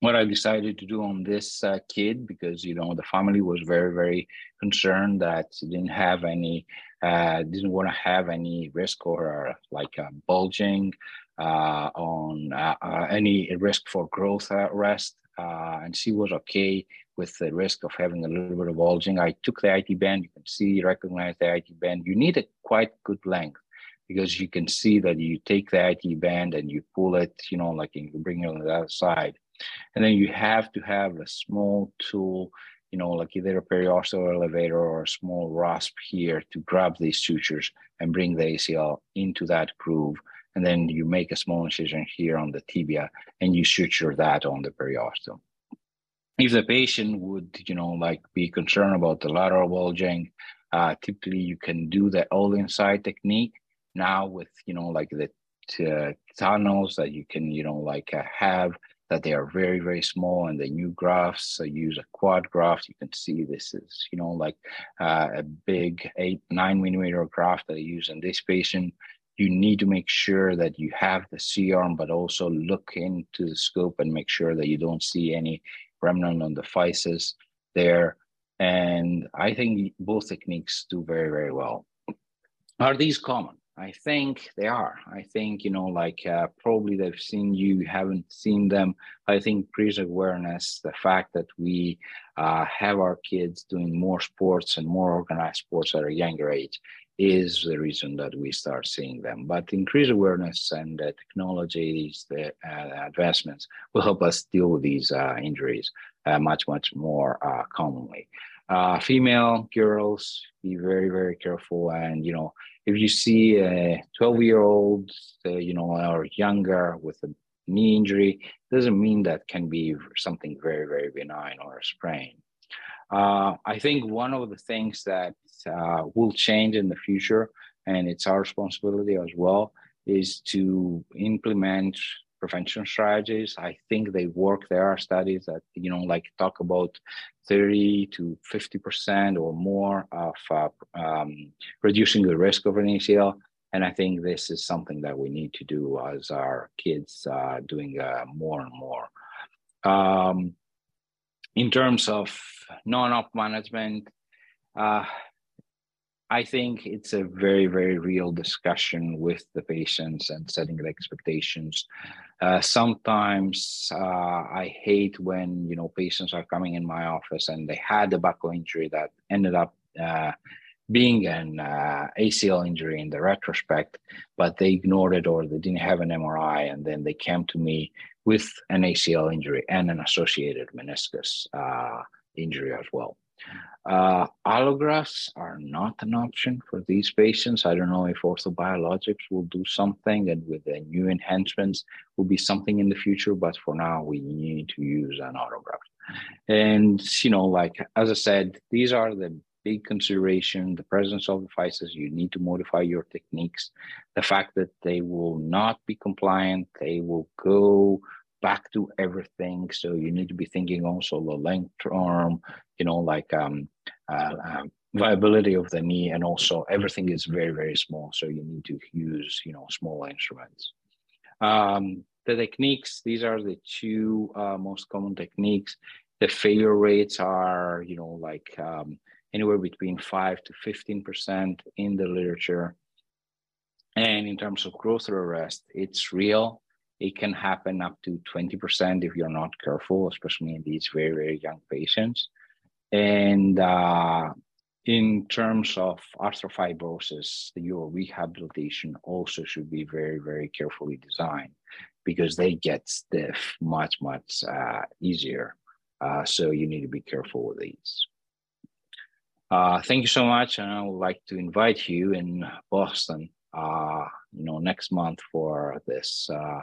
What I decided to do on this uh, kid, because, you know, the family was very, very concerned that didn't have any, uh, didn't want to have any risk or uh, like bulging uh, on uh, any risk for growth arrest. and she was okay with the risk of having a little bit of bulging. I took the IT band. You can see, recognize the IT band. You need a quite good length because you can see that you take the IT band and you pull it, you know, like you bring it on the other side. And then you have to have a small tool, you know, like either a periosteal elevator or a small rasp here to grab these sutures and bring the ACL into that groove. And then you make a small incision here on the tibia and you suture that on the periosteum if the patient would, you know, like be concerned about the lateral bulging, uh, typically you can do the all inside technique now with, you know, like the uh, tunnels that you can, you know, like uh, have that they are very, very small and the new grafts uh, use a quad graft. You can see this is, you know, like uh, a big eight, nine millimeter graft that I use in this patient you need to make sure that you have the C-arm, but also look into the scope and make sure that you don't see any remnant on the physis there. And I think both techniques do very, very well. Are these common? I think they are. I think, you know, like uh, probably they've seen you, haven't seen them. I think increased awareness, the fact that we uh, have our kids doing more sports and more organized sports at a younger age is the reason that we start seeing them. But increased awareness and the technologies, the uh, advancements will help us deal with these uh, injuries uh, much, much more uh, commonly. Uh, female girls, be very, very careful. And, you know, if you see a 12 year old, uh, you know, or younger with a knee injury, doesn't mean that can be something very, very benign or a sprain. Uh, I think one of the things that uh, will change in the future, and it's our responsibility as well, is to implement prevention strategies. I think they work. There are studies that you know, like talk about 30 to 50 percent or more of uh, um, reducing the risk of an ACL. And I think this is something that we need to do as our kids uh, doing uh, more and more. Um, in terms of non-op management, uh, I think it's a very, very real discussion with the patients and setting the expectations. Uh, sometimes uh, I hate when you know patients are coming in my office and they had a buckle injury that ended up uh, being an uh, ACL injury in the retrospect, but they ignored it or they didn't have an MRI, and then they came to me with an ACL injury and an associated meniscus uh, injury as well. Uh, allografts are not an option for these patients. I don't know if orthobiologics will do something and with the new enhancements will be something in the future, but for now we need to use an autograft. And, you know, like, as I said, these are the big consideration, the presence of the physis, you need to modify your techniques. The fact that they will not be compliant, they will go back to everything. So you need to be thinking also the length term, you know, like um, uh, um, viability of the knee, and also everything is very very small. So you need to use you know small instruments. Um, the techniques; these are the two uh, most common techniques. The failure rates are you know like um, anywhere between five to fifteen percent in the literature. And in terms of growth arrest, it's real it can happen up to 20% if you're not careful, especially in these very, very young patients. And uh, in terms of arthrofibrosis, your rehabilitation also should be very, very carefully designed because they get stiff much, much uh, easier. Uh, so you need to be careful with these. Uh, thank you so much, and I would like to invite you in Boston, uh, you know, next month for this uh,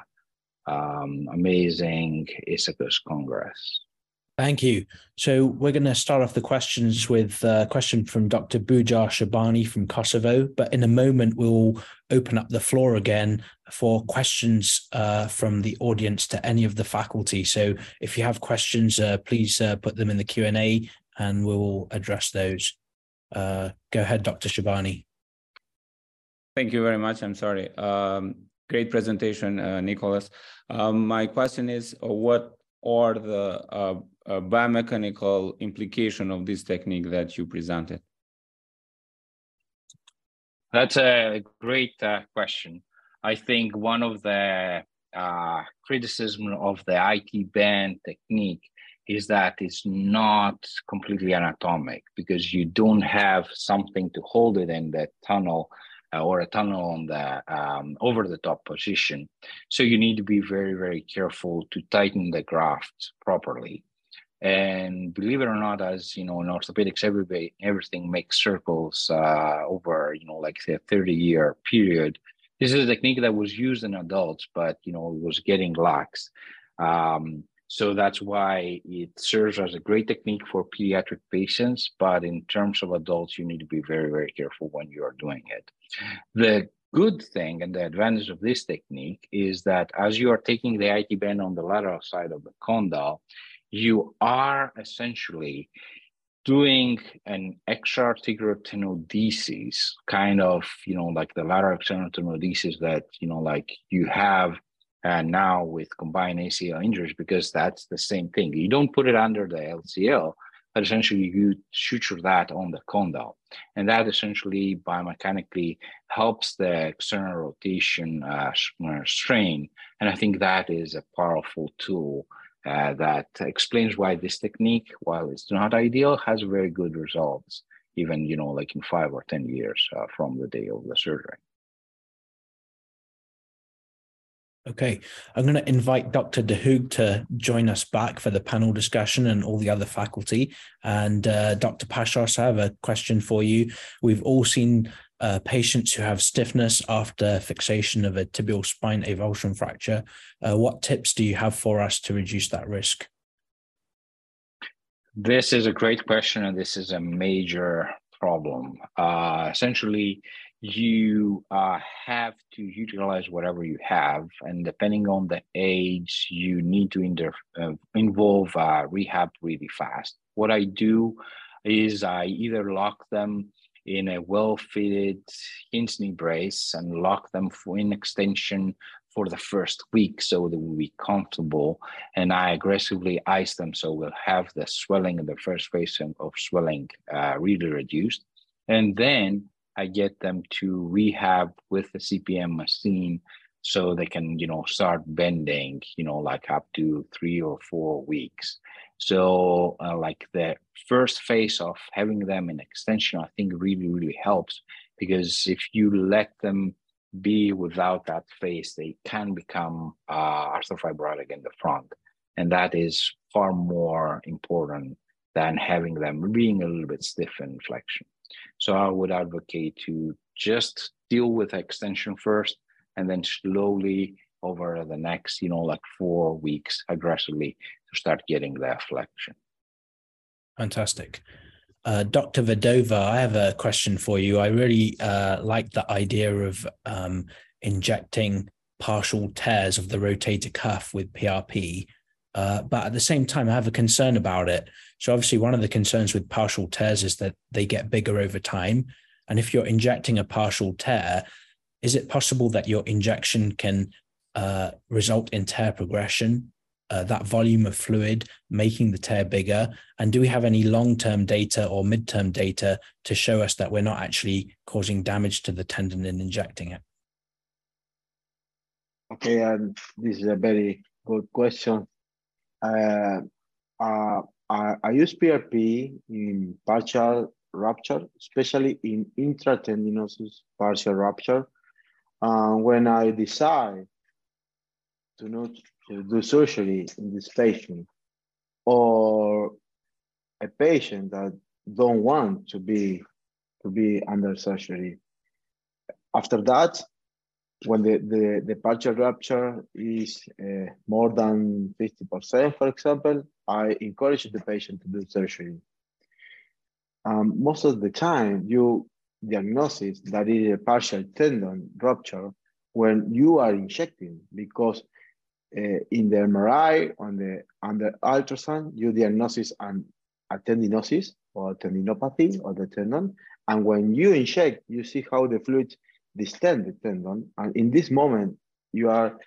um, amazing ISAKOS Congress.
Thank you. So we're going to start off the questions with a question from Dr. Bujar Shabani from Kosovo, but in a moment we'll open up the floor again for questions uh, from the audience to any of the faculty. So if you have questions, uh, please uh, put them in the Q&A and we'll address those. Uh, go ahead, Dr. Shabani.
Thank you very much. I'm sorry. Um, great presentation, uh, Nicholas. Um, my question is, uh, what are the uh, uh, biomechanical implication of this technique that you presented?
That's a great uh, question. I think one of the uh, criticism of the IT band technique is that it's not completely anatomic because you don't have something to hold it in the tunnel or a tunnel on the um, over the top position. So you need to be very, very careful to tighten the graft properly. And believe it or not, as you know, in orthopedics, everybody, everything makes circles uh, over, you know, like say a 30 year period. This is a technique that was used in adults, but, you know, it was getting lax. Um, so that's why it serves as a great technique for pediatric patients. But in terms of adults, you need to be very, very careful when you are doing it. The good thing and the advantage of this technique is that as you are taking the IT band on the lateral side of the condyle, you are essentially doing an extra-articular tenodesis, kind of, you know, like the lateral external tenodesis that, you know, like you have And now with combined ACL injuries, because that's the same thing. You don't put it under the LCL, but essentially you suture that on the condyle. And that essentially biomechanically helps the external rotation uh, uh, strain. And I think that is a powerful tool uh, that explains why this technique, while it's not ideal, has very good results, even, you know, like in five or 10 years uh, from the day of the surgery.
Okay, I'm going to invite Dr. D'Hooghe to join us back for the panel discussion and all the other faculty. And uh, Dr. Pashos, I have a question for you. We've all seen uh, patients who have stiffness after fixation of a tibial spine avulsion fracture. Uh, what tips do you have for us to reduce that risk?
This is a great question, and this is a major problem. Uh, essentially, you uh, have to utilize whatever you have, and depending on the age, you need to inter- uh, involve uh, rehab really fast. What I do is I either lock them in a well-fitted knee brace and lock them for in extension for the first week so they will be comfortable and i aggressively ice them so we'll have the swelling in the first phase of swelling uh, really reduced and then I get them to rehab with the CPM machine so they can, you know, start bending, you know, like up to three or four weeks. So, uh, like the first phase of having them in extension, I think really, really helps because if you let them be without that phase, they can become uh, arthrofibrotic in the front. And that is far more important than having them being a little bit stiff in flexion. So I would advocate to just deal with extension first and then slowly over the next, you know, like four weeks aggressively to start getting that flexion.
Fantastic. Uh, Dr. Vedova, I have a question for you. I really uh, like the idea of um, injecting partial tears of the rotator cuff with PRP. Uh, but at the same time, I have a concern about it. So obviously, one of the concerns with partial tears is that they get bigger over time. And if you're injecting a partial tear, is it possible that your injection can uh, result in tear progression, uh, that volume of fluid making the tear bigger? And do we have any long-term data or mid-term data to show us that we're not actually causing damage to the tendon in injecting it?
Okay, and this is a very good question. Uh, I, use PRP in partial rupture, especially in intratendinous partial rupture. Uh, when I decide to not to do surgery in this patient, or a patient that don't want to be to be under surgery. After that, when the, the, the partial rupture is uh, more than 50%, for example, I encourage the patient to do surgery. Um, most of the time, you diagnosis that is a partial tendon rupture when you are injecting because uh, in the MRI on the under ultrasound, you diagnose an, a tendinosis or tendinopathy of the tendon. And when you inject, you see how the fluid distend the tendon. And in this moment, you are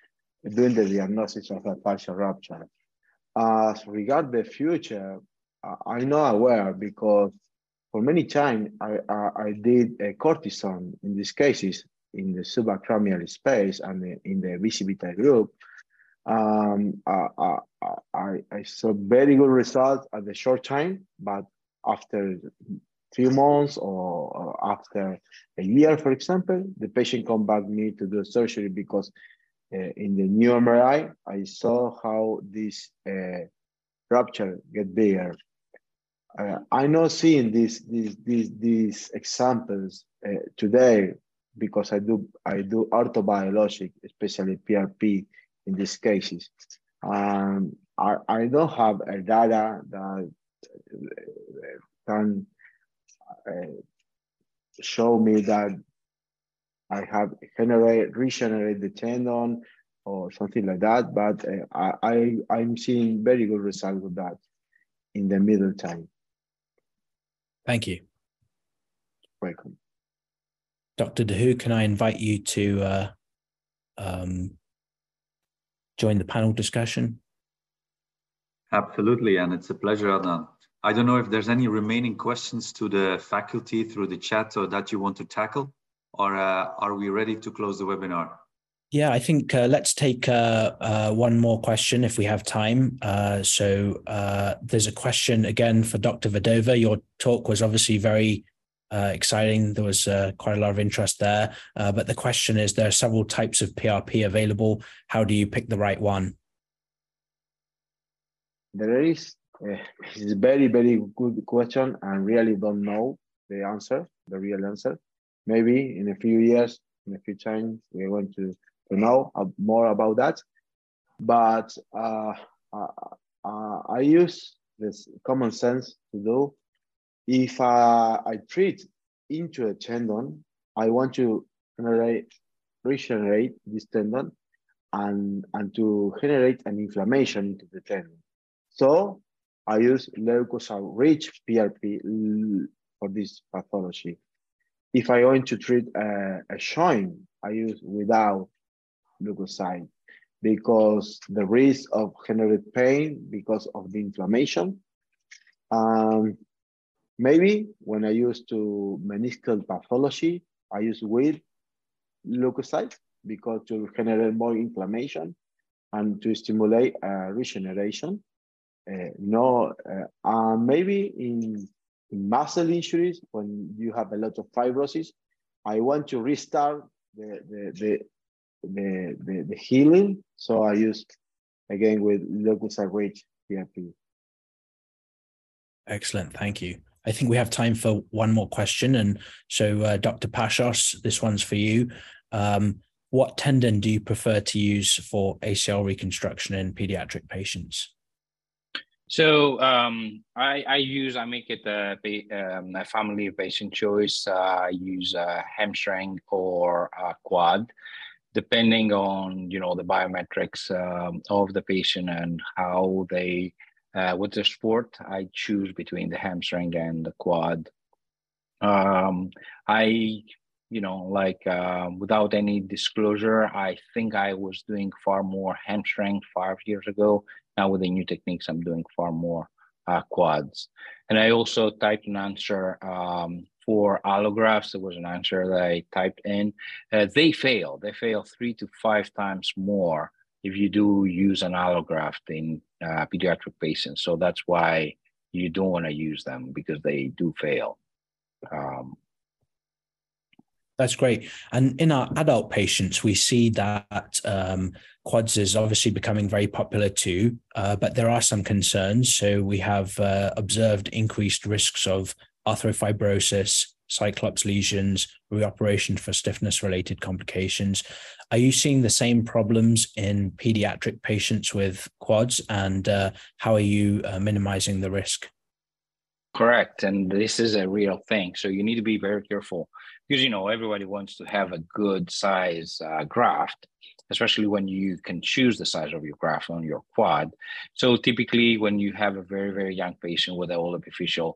doing the diagnosis of a partial rupture. As regard the future, I'm not aware because for many times I, I, I, did a cortisone in these cases in the subacromial space and in the VCB group. Um, I, I, I saw very good results at the short time, but after few months or, or, after a year, for example, the patient come back me to do surgery because uh, in the new MRI, I saw how this uh, rupture get bigger. Uh, I'm not seeing these these these, these examples uh, today because I do I do orthobiologic, especially PRP in these cases. Um, I, I don't have a data that uh, can show me that I have generate regenerate the tendon or something like that. But uh, I, I I'm seeing very good results with that in the middle time.
Thank you.
Welcome.
Dr. D'Hooghe, can I invite you to uh, um, join the panel discussion?
Absolutely, and it's a pleasure, Adnan. I don't know if there's any remaining questions to the faculty through the chat or that you want to tackle, or uh, are we ready to close the webinar?
Yeah, I think uh, let's take uh, uh, one more question if we have time. Uh, so uh, there's a question again for Dr. Vedova. Your talk was obviously very uh, exciting. There was quite a lot of interest there. but the question is, there are several types of PRP available. How do you pick the right one?
There is it's a very, very good question and really don't know the answer, the real answer. Maybe in a few years, in a few times, we're going to to know more about that. But uh, uh, uh, I use this common sense to do. If uh, I treat into a tendon, I want to generate, regenerate this tendon and, and to generate an inflammation into the tendon. So I use leukocyte-rich PRP for this pathology. If I want to treat a, a joint, I use without leukocyte because the risk of generate pain because of the inflammation. Um, maybe when I use to meniscal pathology, I use with leukocyte because to generate more inflammation and to stimulate uh, regeneration. Uh, no, uh, uh, maybe in, in muscle injuries, when you have a lot of fibrosis, I want to restart the, the, the the, the, the healing. So I use again with locus leukocyte PRP.
Excellent, thank you. I think we have time for one more question. And so, uh, Dr. Pashos, this one's for you. Um, what tendon do you prefer to use for ACL reconstruction in pediatric patients?
So um, I, I, use I make it a, um, a family patient choice. Uh, I use a hamstring or a quad depending on you know the biometrics um, of the patient and how they uh, with the sport i choose between the hamstring and the quad um, i you know like uh, without any disclosure i think i was doing far more hamstring five years ago now with the new techniques i'm doing far more uh, quads and i also typed an answer um, for allografts. there was an answer that I typed in. Uh, they fail. They fail three to five times more if you do use an allograft in uh, pediatric patients. So that's why you don't want to use them because they do fail. Um,
that's great. And in our adult patients, we see that um, quads is obviously becoming very popular too, uh, but there are some concerns. So we have uh, observed increased risks of arthrofibrosis, cyclops lesions, reoperation for stiffness related complications. Are you seeing the same problems in pediatric patients with quads and uh, how are you uh, minimizing the risk?
Correct. And this is a real thing. So you need to be very careful because, you know, everybody wants to have a good size uh, graft especially when you can choose the size of your graft on your quad. So typically when you have a very, very young patient with an old epiphyseal,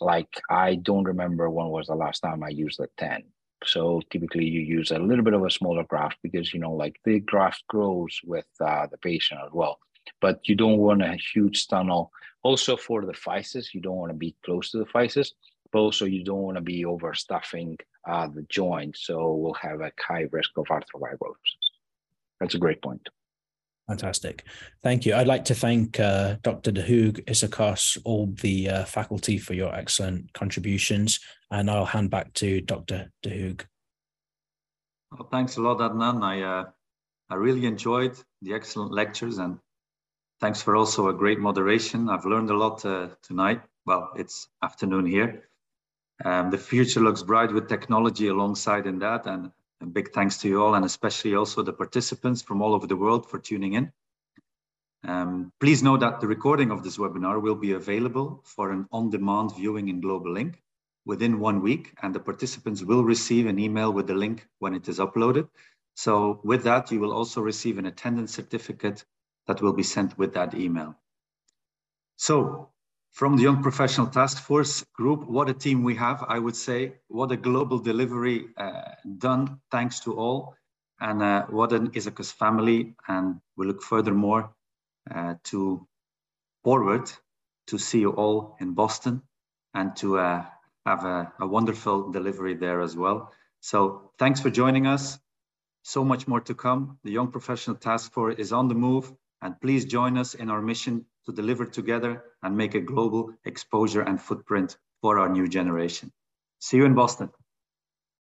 like I don't remember when was the last time I used a 10. So typically you use a little bit of a smaller graft because, you know, like the graft grows with uh, the patient as well. But you don't want a huge tunnel. Also for the physis, you don't want to be close to the physis, but also you don't want to be overstuffing uh, the joint. So we'll have a high risk of arthrofibrosis. That's a great point.
Fantastic. Thank you. I'd like to thank uh, Dr. D'Hooghe, Isakos, all the uh, faculty for your excellent contributions. And I'll hand back to Dr. D'Hooghe.
Well, thanks a lot, Adnan. I, uh, I really enjoyed the excellent lectures and thanks for also a great moderation. I've learned a lot uh, tonight. Well, it's afternoon here. Um, the future looks bright with technology alongside in that. And a big thanks to you all, and especially also the participants from all over the world for tuning in. Um, please know that the recording of this webinar will be available for an on-demand viewing in Global Link within one week, and the participants will receive an email with the link when it is uploaded. So with that, you will also receive an attendance certificate that will be sent with that email. So from the Young Professional Task Force group, what a team we have, I would say. What a global delivery uh, done, thanks to all. and uh, what an ISAKOS family. And we look furthermore uh, to forward to see you all in Boston and to uh, have a, a wonderful delivery there as well. So thanks for joining us. So much more to come. The Young Professional Task Force is on the move and please join us in our mission to deliver together and make a global exposure and footprint for our new generation. See you in Boston.